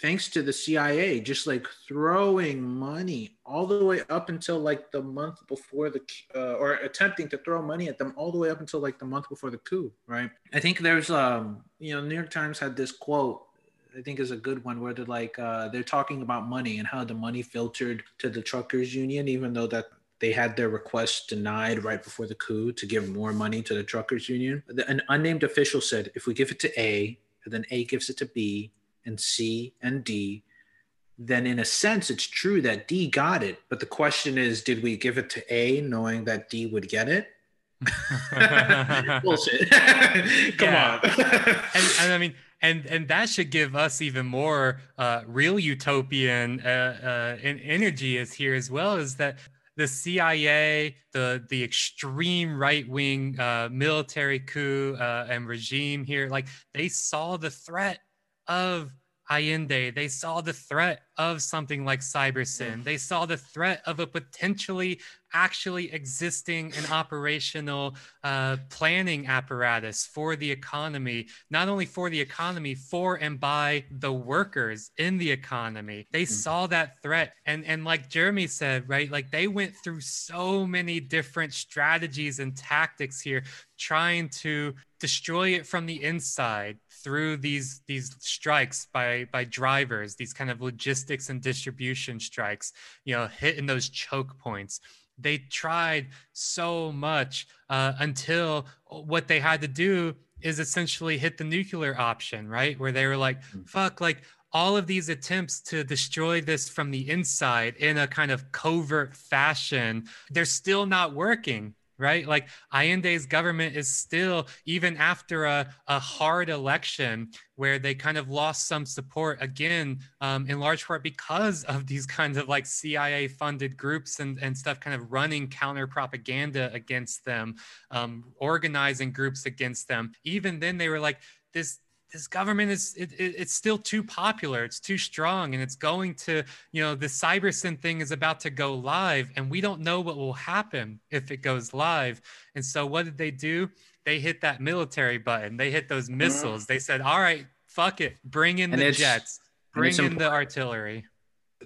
thanks to the CIA, just like throwing money all the way up until like the month before the, uh, or attempting to throw money at them all the way up until like the month before the coup, right? I think there's, um, you know, New York Times had this quote. I think is a good one where they're like uh, they're talking about money and how the money filtered to the truckers union, even though that they had their request denied right before the coup to give more money to the truckers union. An unnamed official said, if we give it to A, then A gives it to B, and C and D, then in a sense, it's true that D got it. But the question is, did we give it to A knowing that D would get it? Bullshit. Come on. and, and, I mean, and and that should give us even more uh, real utopian uh, uh, energy is here as well. Is that the CIA, the the extreme right wing uh, military coup uh, and regime here, like they saw the threat of Allende. They saw the threat of something like Cybersyn. They saw the threat of a potentially actually existing and operational uh, planning apparatus for the economy, not only for the economy, for and by the workers in the economy. They mm-hmm. saw that threat. And, and like Jeremy said, right, like they went through so many different strategies and tactics here trying to destroy it from the inside through these these strikes by by drivers these kind of logistics and distribution strikes you know hitting those choke points they tried so much uh, until what they had to do is essentially hit the nuclear option right where they were like mm. fuck like all of these attempts to destroy this from the inside in a kind of covert fashion they're still not working right? Like Allende's government is still, even after a, a hard election where they kind of lost some support again, um, in large part because of these kinds of like CIA funded groups and, and stuff kind of running counter propaganda against them, um, organizing groups against them. Even then, they were like, this this government is it, it, it's still too popular it's too strong and it's going to you know the cybersyn thing is about to go live and we don't know what will happen if it goes live. And so what did they do? They hit that military button. They hit those mm-hmm. missiles. They said all right fuck it. Bring in and the jets. bring in the artillery.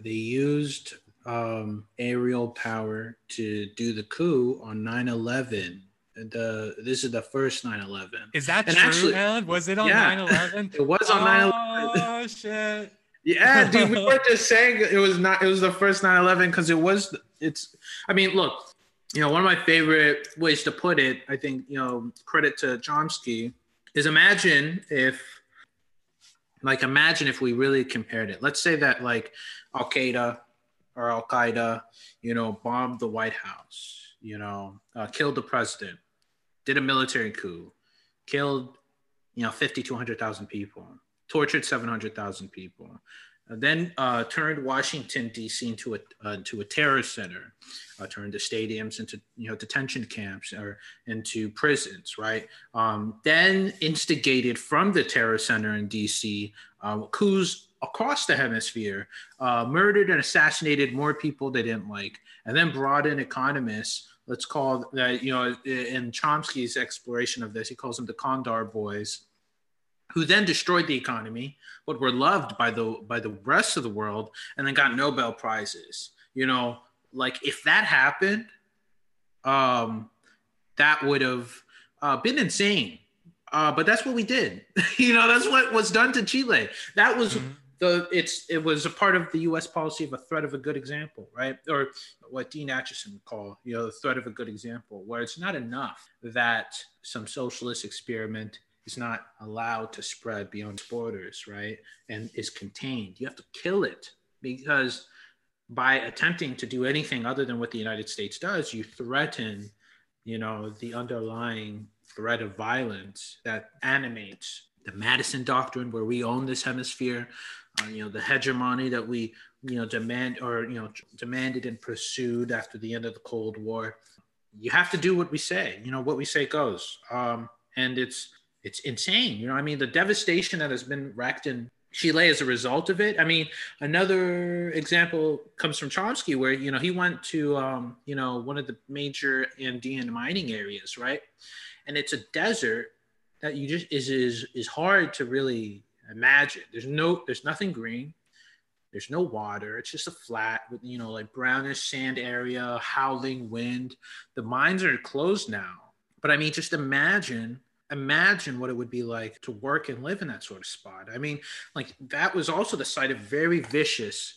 They used um, aerial power to do the coup on 9-11 the this is the first 9-11 is that and true actually, Ed? was it on yeah, 9-11 it was on oh, 9-11 oh shit. Yeah dude we were just saying it was not it was the first 9-11 because it was it's i mean look you know one of my favorite ways to put it i think you know credit to chomsky is imagine if like imagine if we really compared it. Let's say that like al-qaeda or al-qaeda you know bombed the white house you know uh, killed the president did a military coup, killed, you know, 50 to 100,000 people, tortured 700,000 people, then uh, turned Washington D.C. into a uh, into a terror center, uh, turned the stadiums into you know detention camps or into prisons, right? Um, then instigated from the terror center in D.C. Um, coups across the hemisphere, uh, murdered and assassinated more people they didn't like, and then brought in economists let's call that you know in chomsky's exploration of this he calls them the condor boys who then destroyed the economy but were loved by the by the rest of the world and then got nobel prizes. You know like if that happened um that would have uh, been insane. Uh, but that's what we did. You know that's what was done to chile. That was mm-hmm the it's it was a part of the U.S. policy of a threat of a good example, right? Or what Dean Acheson would call, you know, the threat of a good example, where it's not enough that some socialist experiment is not allowed to spread beyond borders, right? And is contained. You have to kill it because by attempting to do anything other than what the United States does, you threaten, you know, the underlying threat of violence that animates the Madison Doctrine, where we own this hemisphere, you know, the hegemony that we, you know, demand or, you know, demanded and pursued after the end of the Cold War. You have to do what we say, you know, what we say goes. Um, and it's, it's insane. You know, I mean, the devastation that has been wreaked in Chile as a result of it. I mean, another example comes from Chomsky, where you know he went to um, you know one of the major Andean mining areas, right? And it's a desert that you just is is is hard to really imagine. There's no, there's nothing green. There's no water. It's just a flat with, you know, like brownish sand area, howling wind. The mines are closed now. But I mean, just imagine, imagine what it would be like to work and live in that sort of spot. I mean, like that was also the site of very vicious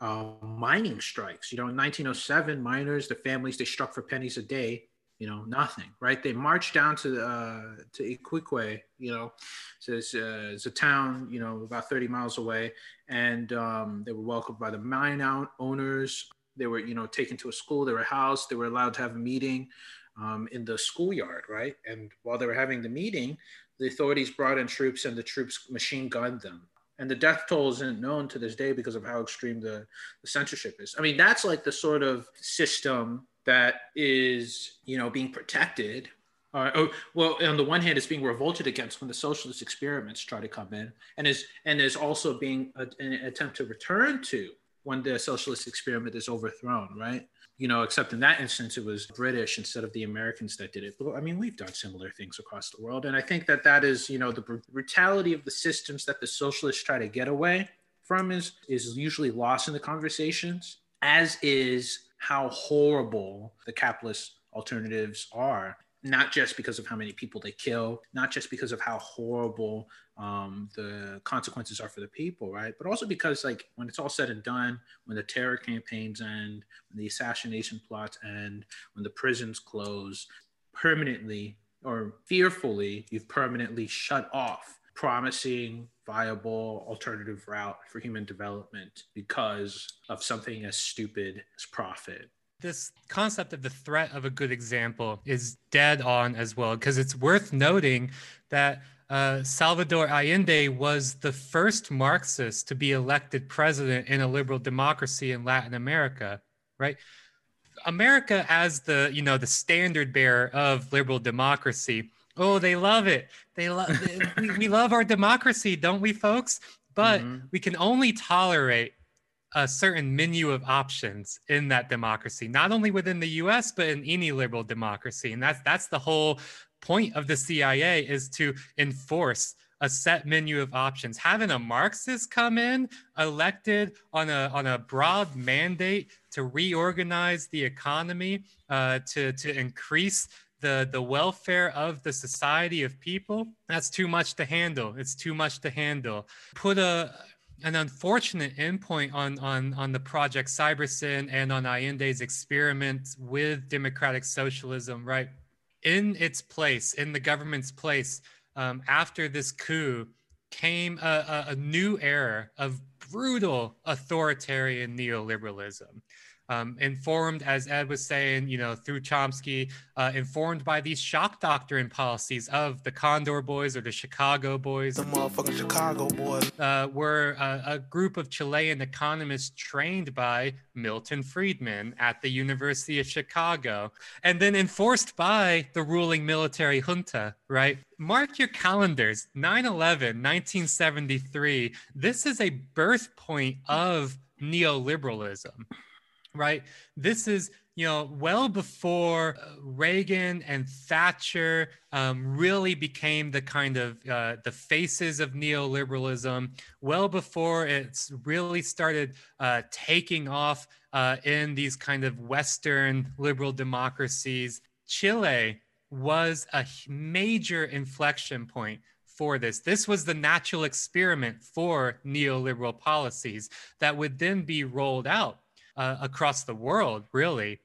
uh, mining strikes. You know, in 1907, miners, the families, they struck for pennies a day you know nothing right? They marched down to uh to iquique you know so it's, uh, it's a town you know about 30 miles away. And um, they were welcomed by the mine owners. They were you know taken to a school. They were housed. They were allowed to have a meeting um, in the schoolyard right? And while they were having the meeting the authorities brought in troops and the troops machine gunned them. And the death toll isn't known to this day because of how extreme the, the censorship is. I mean that's like the sort of system that is, you know, being protected Or, oh, well, on the one hand, it's being revolted against when the socialist experiments try to come in, and is and is also being a, an attempt to return to when the socialist experiment is overthrown, right? You know, except in that instance, it was British instead of the Americans that did it. But I mean, we've done similar things across the world, and I think that that is, you know, the brutality of the systems that the socialists try to get away from is is usually lost in the conversations, as is how horrible the capitalist alternatives are not just because of how many people they kill, not just because of how horrible um, the consequences are for the people, right? But also because, like, when it's all said and done, when the terror campaigns end, when the assassination plots end, when the prisons close, permanently or fearfully, you've permanently shut off promising viable alternative route for human development because of something as stupid as profit this concept of the threat of a good example is dead on as well, because it's worth noting that uh, Salvador Allende was the first Marxist to be elected president in a liberal democracy in Latin America, right? America as the you know the standard bearer of liberal democracy. Oh, they love it. They love we, we love our democracy, don't we, folks? But mm-hmm. we can only tolerate a certain menu of options in that democracy, not only within the US, but in any liberal democracy. And that's that's the whole point of the CIA is to enforce a set menu of options. Having a Marxist come in, elected on a on a broad mandate to reorganize the economy, uh, to to increase the the welfare of the society of people, that's too much to handle. It's too much to handle. Put a an unfortunate endpoint on, on, on the project Cybersyn and on Allende's experiment with democratic socialism, right? In its place, in the government's place, um, after this coup, came a, a, a new era of brutal authoritarian neoliberalism um, informed, as Ed was saying, you know, through Chomsky, uh, informed by these shock doctrine policies of the Condor Boys or the Chicago Boys. The motherfucking Chicago Boys. Uh, were a, a, group of Chilean economists trained by Milton Friedman at the University of Chicago and then enforced by the ruling military junta, right? Mark your calendars 9 11, 1973. This is a birth point of neoliberalism right? This is, you know, well before uh, Reagan and Thatcher um, really became the kind of uh, the faces of neoliberalism, well before it's really started uh, taking off uh, in these kind of Western liberal democracies. Chile was a major inflection point for this. This was the natural experiment for neoliberal policies that would then be rolled out uh, across the world, really.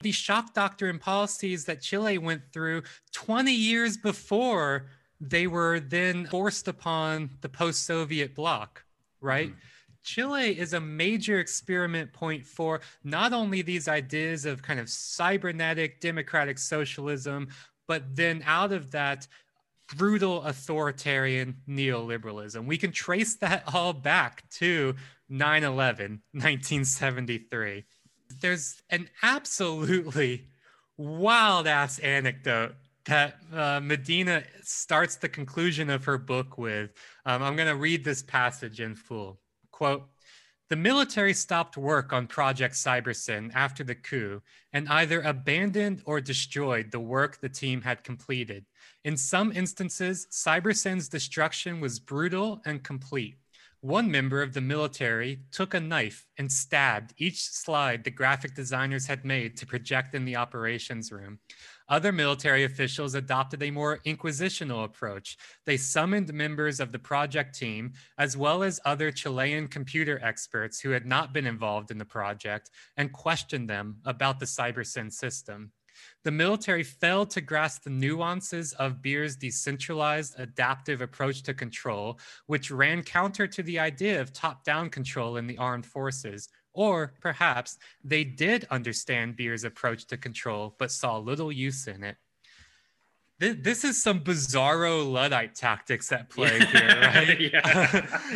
These shock doctrine policies that Chile went through 20 years before they were then forced upon the post Soviet bloc, right? Mm-hmm. Chile is a major experiment point for not only these ideas of kind of cybernetic democratic socialism, but then out of that, brutal authoritarian neoliberalism. We can trace that all back to 9 11, 1973. There's an absolutely wild ass anecdote that uh, Medina starts the conclusion of her book with. Um, I'm going to read this passage in full. Quote, the military stopped work on Project Cybersyn after the coup and either abandoned or destroyed the work the team had completed. In some instances, Cybersyn's destruction was brutal and complete. One member of the military took a knife and stabbed each slide the graphic designers had made to project in the operations room. Other military officials adopted a more inquisitional approach. They summoned members of the project team, as well as other Chilean computer experts who had not been involved in the project, and questioned them about the Cybersyn system. The military failed to grasp the nuances of Beer's decentralized adaptive approach to control, which ran counter to the idea of top down control in the armed forces. Or perhaps they did understand Beer's approach to control, but saw little use in it. This is some bizarro luddite tactics at play here right?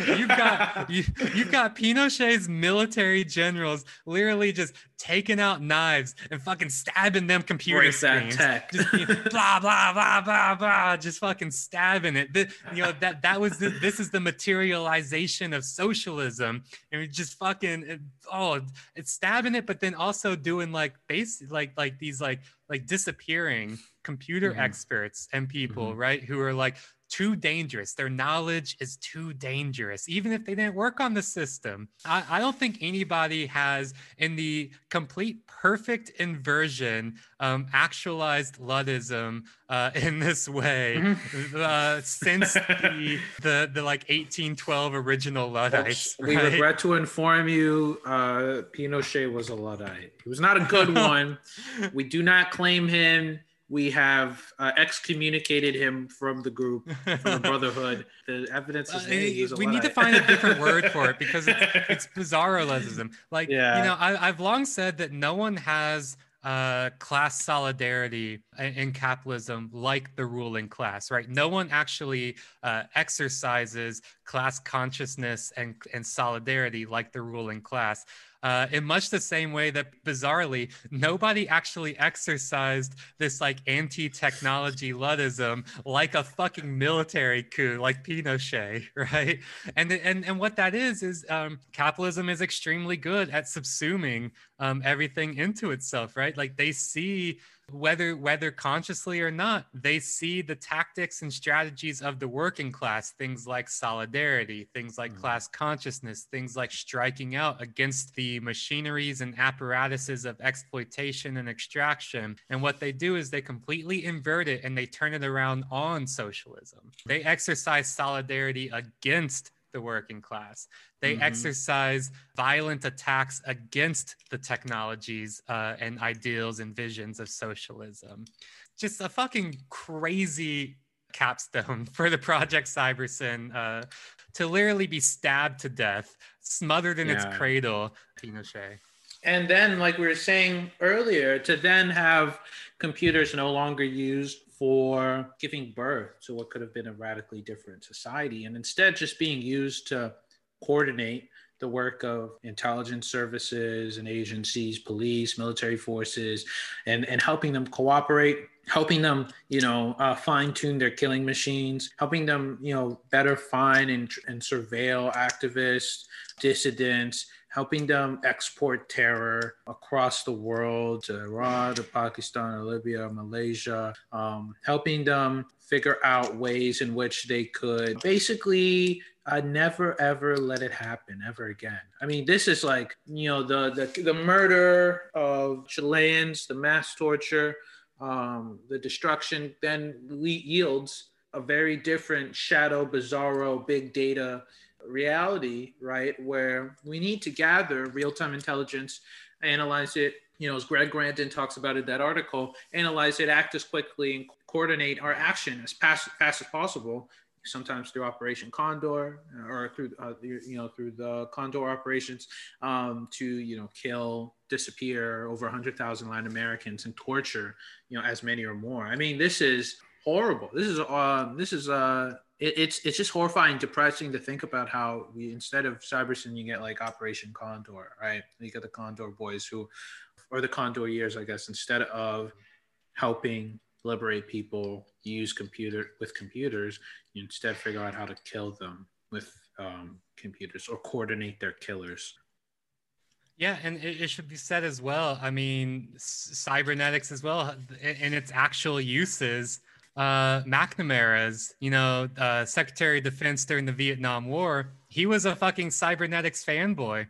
You've got you, you've got pinochet's military generals literally just taking out knives and fucking stabbing them computer Break screens. tech. Just blah blah blah blah blah, just fucking stabbing it. The- you know that that was the, this is the materialization of socialism, and we just fucking it- oh, it's stabbing it, but then also doing like base like like these like like disappearing computer Mhm. experts and people, right, who are like too dangerous. Their knowledge is too dangerous, even if they didn't work on the system. I, I don't think anybody has, in the complete perfect inversion, um, actualized Luddism uh, in this way uh, since the, the the like 1812 original Luddites. We regret to inform you, uh, Pinochet was a Luddite. He was not a good one. we do not claim him. We have uh, excommunicated him from the group, from the Brotherhood. The evidence Uh, is was a we need to find a different word for it because it's, it's bizarroism. Like, Yeah. you know, I, I've long said that no one has uh, class solidarity in, in capitalism like the ruling class, right? No one actually uh, exercises class consciousness and, and solidarity like the ruling class. Uh, in much the same way that bizarrely nobody actually exercised this like anti-technology Luddism like a fucking military coup like Pinochet, right? And and and what that is is um, capitalism is extremely good at subsuming um, everything into itself, right? Like they see whether whether consciously or not they see the tactics and strategies of the working class things like solidarity things like mm. class consciousness things like striking out against the machineries and apparatuses of exploitation and extraction. And what they do is they completely invert it and they turn it around on socialism. They exercise solidarity against the working class. They Mhm. exercise violent attacks against the technologies uh, and ideals and visions of socialism. Just a fucking crazy capstone for the Project Cybersyn uh, to literally be stabbed to death, smothered in its cradle. Pinochet. And then, like we were saying earlier, to then have computers no longer used for giving birth to what could have been a radically different society, and instead just being used to coordinate the work of intelligence services and agencies, police, military forces, and, and helping them cooperate, helping them, you know, uh, fine tune their killing machines, helping them, you know, better find and, and surveil activists, dissidents, helping them export terror across the world to Iran, to Pakistan, or Libya, Malaysia, um, helping them figure out ways in which they could basically uh, never ever let it happen ever again. I mean, this is like you know the the, the murder of Chileans, the mass torture, um, the destruction then yields a very different shadow, bizarro, big data reality, right? Where we need to gather real time intelligence, analyze it, you know, as Greg Grandin talks about in that article, analyze it, act as quickly, and coordinate our action as fast, fast as possible. Sometimes through Operation Condor, or through uh, you know through the Condor operations, um, to you know kill, disappear over 100,000 Latin Americans and torture, you know, as many or more. I mean, this is horrible. This is uh, this is uh, it, it's it's just horrifying, depressing to think about how we instead of Cybersyn, you get like Operation Condor, right? You get the Condor boys who, or the Condor years, I guess, instead of helping liberate people use computer with computers, you instead figure out how to kill them with um, computers or coordinate their killers. Yeah, and it, it should be said as well. I mean, cybernetics as well in its actual uses. Uh, McNamara's, you know, uh, Secretary of Defense during the Vietnam War, he was a fucking cybernetics fanboy,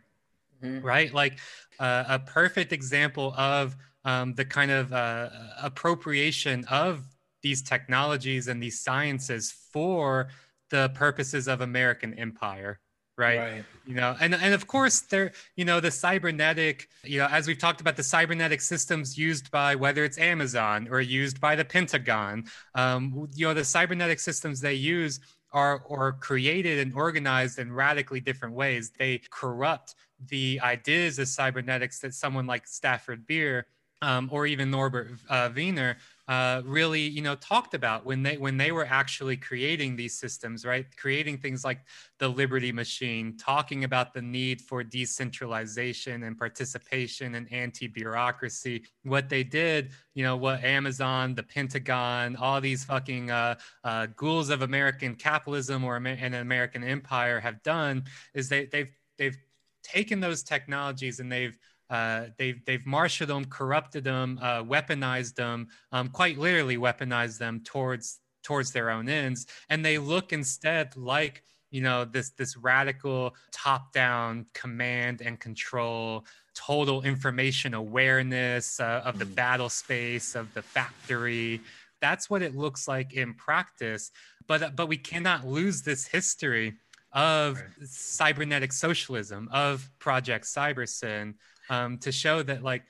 Mhm. right? Like uh, a perfect example of um, the kind of uh, appropriation of these technologies and these sciences for the purposes of American empire, right? you know and and of course there you know the cybernetic you know as we've talked about the cybernetic systems used by whether it's amazon or used by the pentagon um, you know the cybernetic systems they use are or created and organized in radically different ways they corrupt the ideas of cybernetics that someone like stafford beer um, or even Norbert uh, Wiener uh, really, you know, talked about when they when they were actually creating these systems, right? Creating things like the Liberty Machine, talking about the need for decentralization and participation and anti-bureaucracy. What they did, you know, what Amazon, the Pentagon, all these fucking uh, uh, ghouls of American capitalism or an American empire have done is they they've they've taken those technologies and they've uh, they've they've marshaled them, corrupted them, uh, weaponized them, um, quite literally weaponized them towards towards their own ends, and they look instead like you know this this radical top down command and control total information awareness uh, of the mm. battle space of the factory that's what it looks like in practice but but we cannot lose this history of right. cybernetic socialism of project cybersyn um, to show that like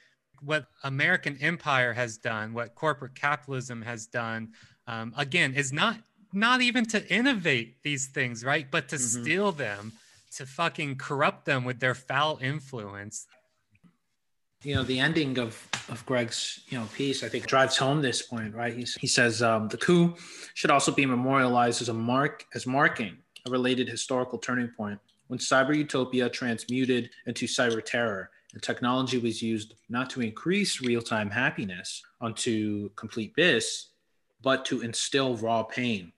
what American empire has done, what corporate capitalism has done, um, again, is not not even to innovate these things, right? But to mm-hmm. steal them, to fucking corrupt them with their foul influence. You know, the ending of, of Greg's, you know, piece, I think drives home this point, right? He's, he says um, the coup should also be memorialized as a mark, as marking a related historical turning point when cyber utopia transmuted into cyber terror the technology was used not to increase real time happiness onto complete bliss, but to instill raw pain.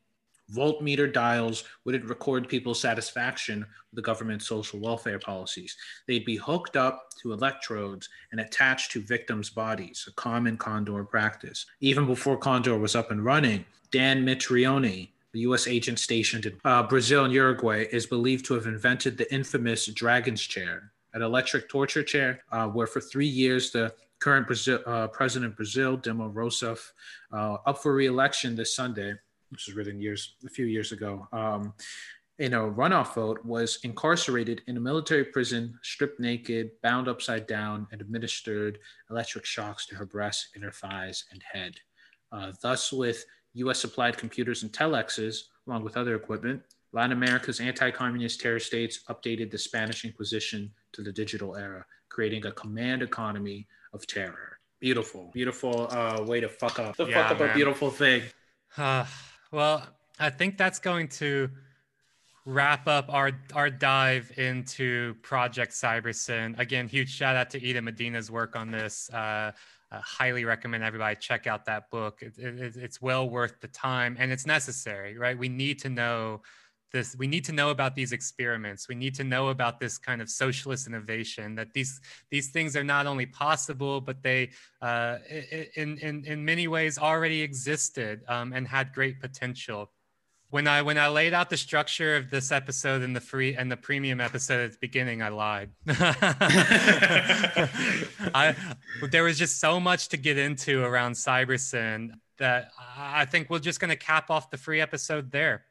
Voltmeter dials wouldn't record people's satisfaction with the government's social welfare policies. They'd be hooked up to electrodes and attached to victims' bodies, a common Condor practice. Even before Condor was up and running, Dan Mitrione, the US agent stationed in uh, Brazil and Uruguay, is believed to have invented the infamous Dragon's Chair, an electric torture chair, uh, where for three years the current Brazil, uh, president of Brazil, Dilma Rousseff, uh, up for re-election this Sunday, which was written years a few years ago, um, in a runoff vote, was incarcerated in a military prison, stripped naked, bound upside down, and administered electric shocks to her breasts, inner thighs, and head. Uh, thus, with U.S. supplied computers and telexes, along with other equipment, Latin America's anti communist terror states updated the Spanish Inquisition to the digital era, creating a command economy of terror. Beautiful, beautiful uh, way to fuck up. The yeah, fuck up man. a beautiful thing. Uh, well, I think that's going to wrap up our our dive into Project Cybersyn. Again, huge shout out to Eden Medina's work on this. Uh, uh, highly recommend everybody check out that book. It, it, it's well worth the time and it's necessary, right? We need to know this we need to know about these experiments. We need to know about this kind of socialist innovation that these these things are not only possible but they uh, in, in in many ways already existed um, and had great potential. When I when I laid out the structure of this episode in the free and the premium episode at the beginning, I lied. I there was just so much to get into around Cybersyn that I think we're just going to cap off the free episode there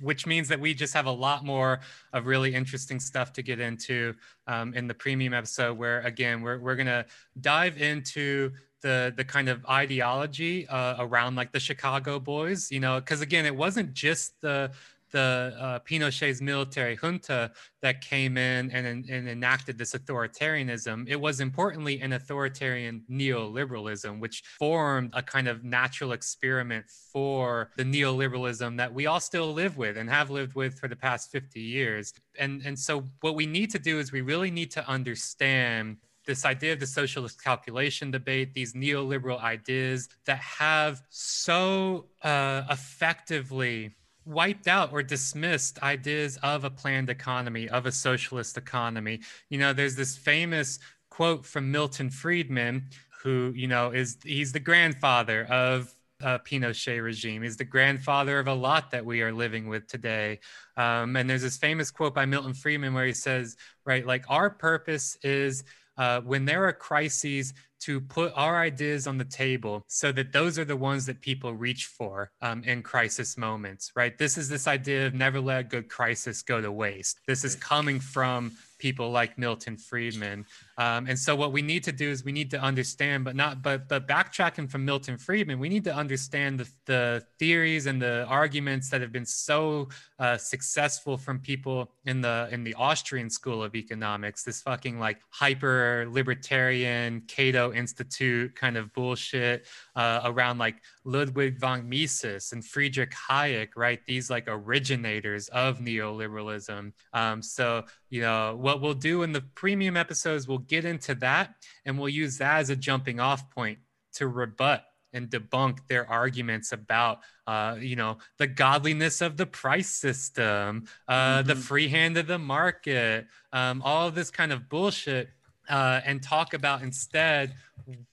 which means that we just have a lot more of really interesting stuff to get into um, in the premium episode where again we're, we're going to dive into the the kind of ideology uh, around like the chicago boys you know because again it wasn't just the the uh, Pinochet's military junta that came in and, and enacted this authoritarianism. It was importantly an authoritarian neoliberalism, which formed a kind of natural experiment for the neoliberalism that we all still live with and have lived with for the past 50 years. And, and so, what we need to do is we really need to understand this idea of the socialist calculation debate, these neoliberal ideas that have so uh, effectively wiped out or dismissed ideas of a planned economy, of a socialist economy. You know, there's this famous quote from Milton Friedman, who, you know, is he's the grandfather of uh, Pinochet regime. He's the grandfather of a lot that we are living with today. Um, and there's this famous quote by Milton Friedman where he says, right, like our purpose is uh, when there are crises to put our ideas on the table so that those are the ones that people reach for um, in crisis moments, right? This is this idea of never let a good crisis go to waste. This is coming from people like Milton Friedman. Um, and so what we need to do is we need to understand, but not but but backtracking from Milton Friedman, we need to understand the, the theories and the arguments that have been so uh, successful from people in the in the Austrian school of economics. This fucking like hyper libertarian Cato Institute kind of bullshit uh, around like Ludwig von Mises and Friedrich Hayek, right? These like originators of neoliberalism. Um, so you know what we'll do in the premium episodes we'll get into that and we'll use that as a jumping off point to rebut and debunk their arguments about uh, you know the godliness of the price system uh, mm-hmm. the free hand of the market um, all of this kind of bullshit uh, and talk about instead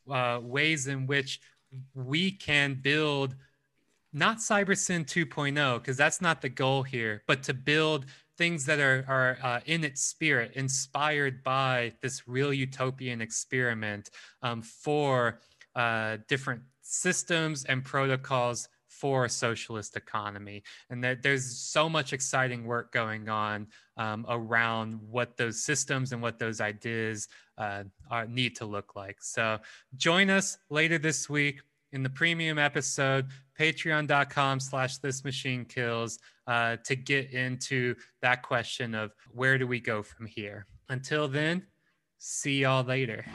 uh, ways in which we can build not cybersyn 2.0 because that's not the goal here but to build things that are, are uh, in its spirit, inspired by this real utopian experiment um, for uh, different systems and protocols for a socialist economy. And that there's so much exciting work going on um, around what those systems and what those ideas uh, are, need to look like. So join us later this week in the premium episode, patreon.com slash this machine kills, uh, to get into that question of where do we go from here. Until then, see y'all later.